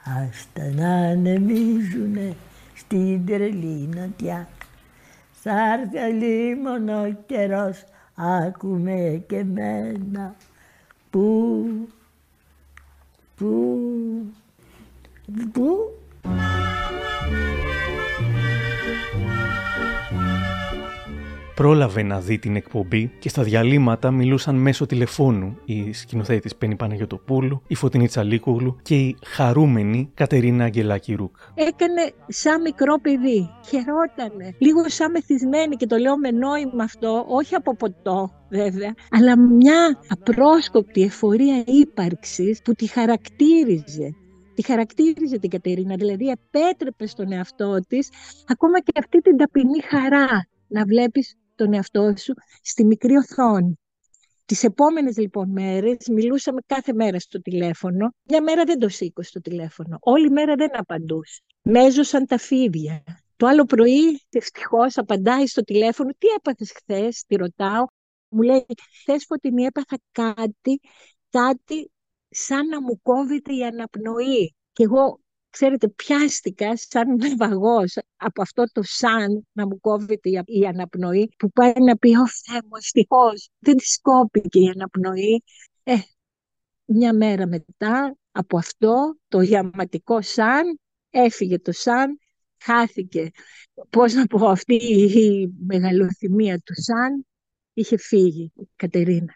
άστα να ανεμίζουνε στην τρελή νοτιά. Θα έρθει λίμωνο καιρός, άκουμε και μένα που, που, που πρόλαβε να δει την εκπομπή και στα διαλύματα μιλούσαν μέσω τηλεφώνου η σκηνοθέτης Πέννη Παναγιοτοπούλου, η Φωτεινή Τσαλίκογλου και η χαρούμενη Κατερίνα Αγγελάκη Ρούκ. Έκανε σαν μικρό παιδί. Χαιρότανε. Λίγο σαν μεθυσμένη και το λέω με νόημα αυτό, όχι από ποτό βέβαια, αλλά μια απρόσκοπτη εφορία ύπαρξης που τη χαρακτήριζε τη χαρακτήριζε την Κατερίνα, δηλαδή επέτρεπε στον εαυτό της ακόμα και αυτή την ταπεινή χαρά να βλέπεις τον εαυτό σου στη μικρή οθόνη. Τις επόμενες λοιπόν μέρες μιλούσαμε κάθε μέρα στο τηλέφωνο. Μια μέρα δεν το σήκωσε το τηλέφωνο. Όλη μέρα δεν απαντούσε. Μέζωσαν τα φίδια. Το άλλο πρωί ευτυχώς απαντάει στο τηλέφωνο. Τι έπαθες χθες, τη ρωτάω. Μου λέει, χθες φωτεινή έπαθα κάτι, κάτι σαν να μου κόβεται η αναπνοή. Και εγώ ξέρετε, πιάστηκα σαν ναυαγός από αυτό το σαν να μου κόβεται η αναπνοή που πάει να πει «Ω Θεέ μου, ευτυχώς, δεν της κόπηκε η αναπνοή». Ε, μια μέρα μετά από αυτό το γιαματικό σαν, έφυγε το σαν, χάθηκε, πώς να πω, αυτή η μεγαλοθυμία του σαν, είχε φύγει η Κατερίνα.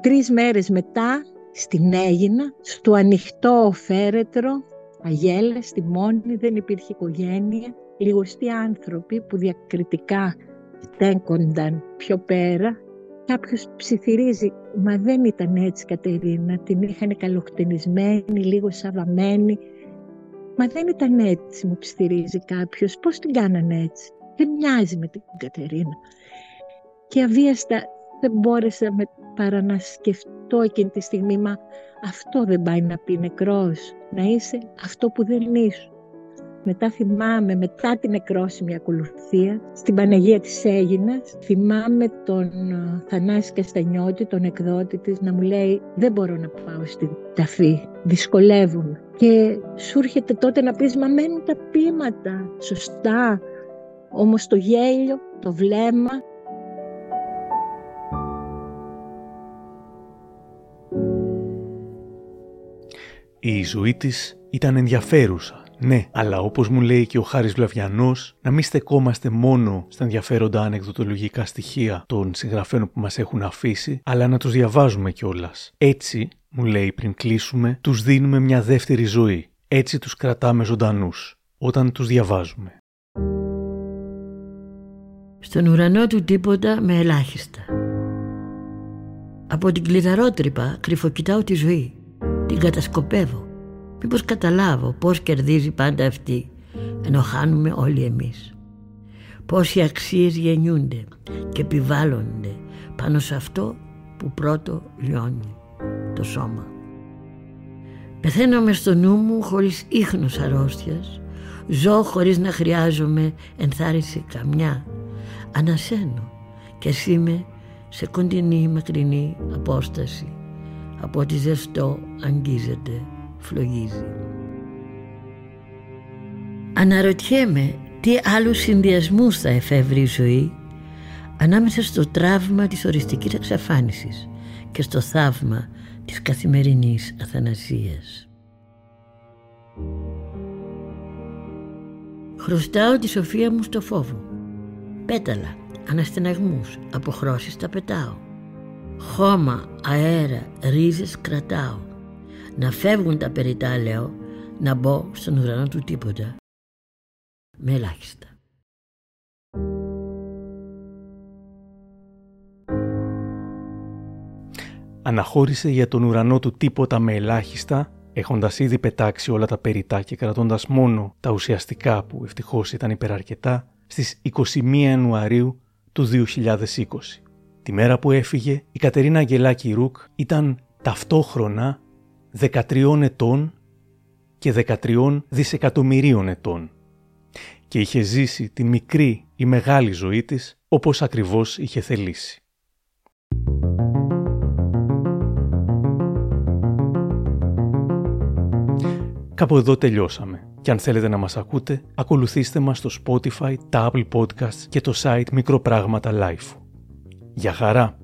Τρεις μέρες μετά, στην Έγινα, στο ανοιχτό φέρετρο, αγέλα, στη μόνη, δεν υπήρχε οικογένεια, λιγοστοί άνθρωποι που διακριτικά στέκονταν πιο πέρα κάποιος ψιθυρίζει, μα δεν ήταν έτσι Κατερίνα, την είχαν καλοκτενισμένη, λίγο σαβαμένη. Μα δεν ήταν έτσι, μου ψιθυρίζει κάποιος, πώς την κάνανε έτσι. Δεν μοιάζει με την Κατερίνα. Και αβίαστα δεν μπόρεσα με, παρά να σκεφτώ εκείνη τη στιγμή, μα αυτό δεν πάει να πει νεκρός, να είσαι αυτό που δεν ήσουν. Μετά θυμάμαι, μετά την νεκρόσιμη ακολουθία, στην Παναγία της Έγινας, θυμάμαι τον ε, Θανάση Καστανιώτη, τον εκδότη της, να μου λέει «Δεν μπορώ να πάω στην ταφή, δυσκολεύομαι». Και σου έρχεται τότε να πεις «Μα μένουν τα πείματα, σωστά». Όμως το γέλιο, το βλέμμα, Η ζωή της ήταν ενδιαφέρουσα ναι, αλλά όπως μου λέει και ο Χάρης Βλαβιανός, να μην στεκόμαστε μόνο στα ενδιαφέροντα ανεκδοτολογικά στοιχεία των συγγραφέων που μας έχουν αφήσει, αλλά να τους διαβάζουμε κιόλας. Έτσι, μου λέει πριν κλείσουμε, τους δίνουμε μια δεύτερη ζωή. Έτσι τους κρατάμε ζωντανούς, όταν τους διαβάζουμε. Στον ουρανό του τίποτα με ελάχιστα. Από την κλειδαρότρυπα κρυφοκοιτάω τη ζωή. Την κατασκοπεύω Μήπως καταλάβω πώς κερδίζει πάντα αυτή ενώ χάνουμε όλοι εμείς. Πώς οι αξίες γεννιούνται και επιβάλλονται πάνω σε αυτό που πρώτο λιώνει το σώμα. Πεθαίνω με στο νου μου χωρίς ίχνος αρρώστιας, ζω χωρίς να χρειάζομαι ενθάρρυνση καμιά, ανασένω και εσύ με σε κοντινή μακρινή απόσταση από ό,τι ζεστό αγγίζεται φλογίζει. Αναρωτιέμαι τι άλλους συνδυασμούς θα εφεύρει η ζωή ανάμεσα στο τραύμα της οριστικής εξαφάνισης και στο θαύμα της καθημερινής αθανασίας. Χρωστάω τη σοφία μου στο φόβο. Πέταλα, αναστεναγμούς, αποχρώσεις τα πετάω. Χώμα, αέρα, ρίζες κρατάω να φεύγουν τα περιτά λέω να μπω στον ουρανό του τίποτα με ελάχιστα. Αναχώρησε για τον ουρανό του τίποτα με ελάχιστα, έχοντας ήδη πετάξει όλα τα περιτά και κρατώντας μόνο τα ουσιαστικά που ευτυχώς ήταν υπεραρκετά, στις 21 Ιανουαρίου του 2020. Τη μέρα που έφυγε, η Κατερίνα Αγγελάκη Ρουκ ήταν ταυτόχρονα 13 ετών και 13 δισεκατομμυρίων ετών και είχε ζήσει τη μικρή ή μεγάλη ζωή της όπως ακριβώς είχε θελήσει. Κάπου εδώ τελειώσαμε. Και αν θέλετε να μας ακούτε, ακολουθήστε μας στο Spotify, τα Apple Podcasts και το site Μικροπράγματα Life. Για χαρά!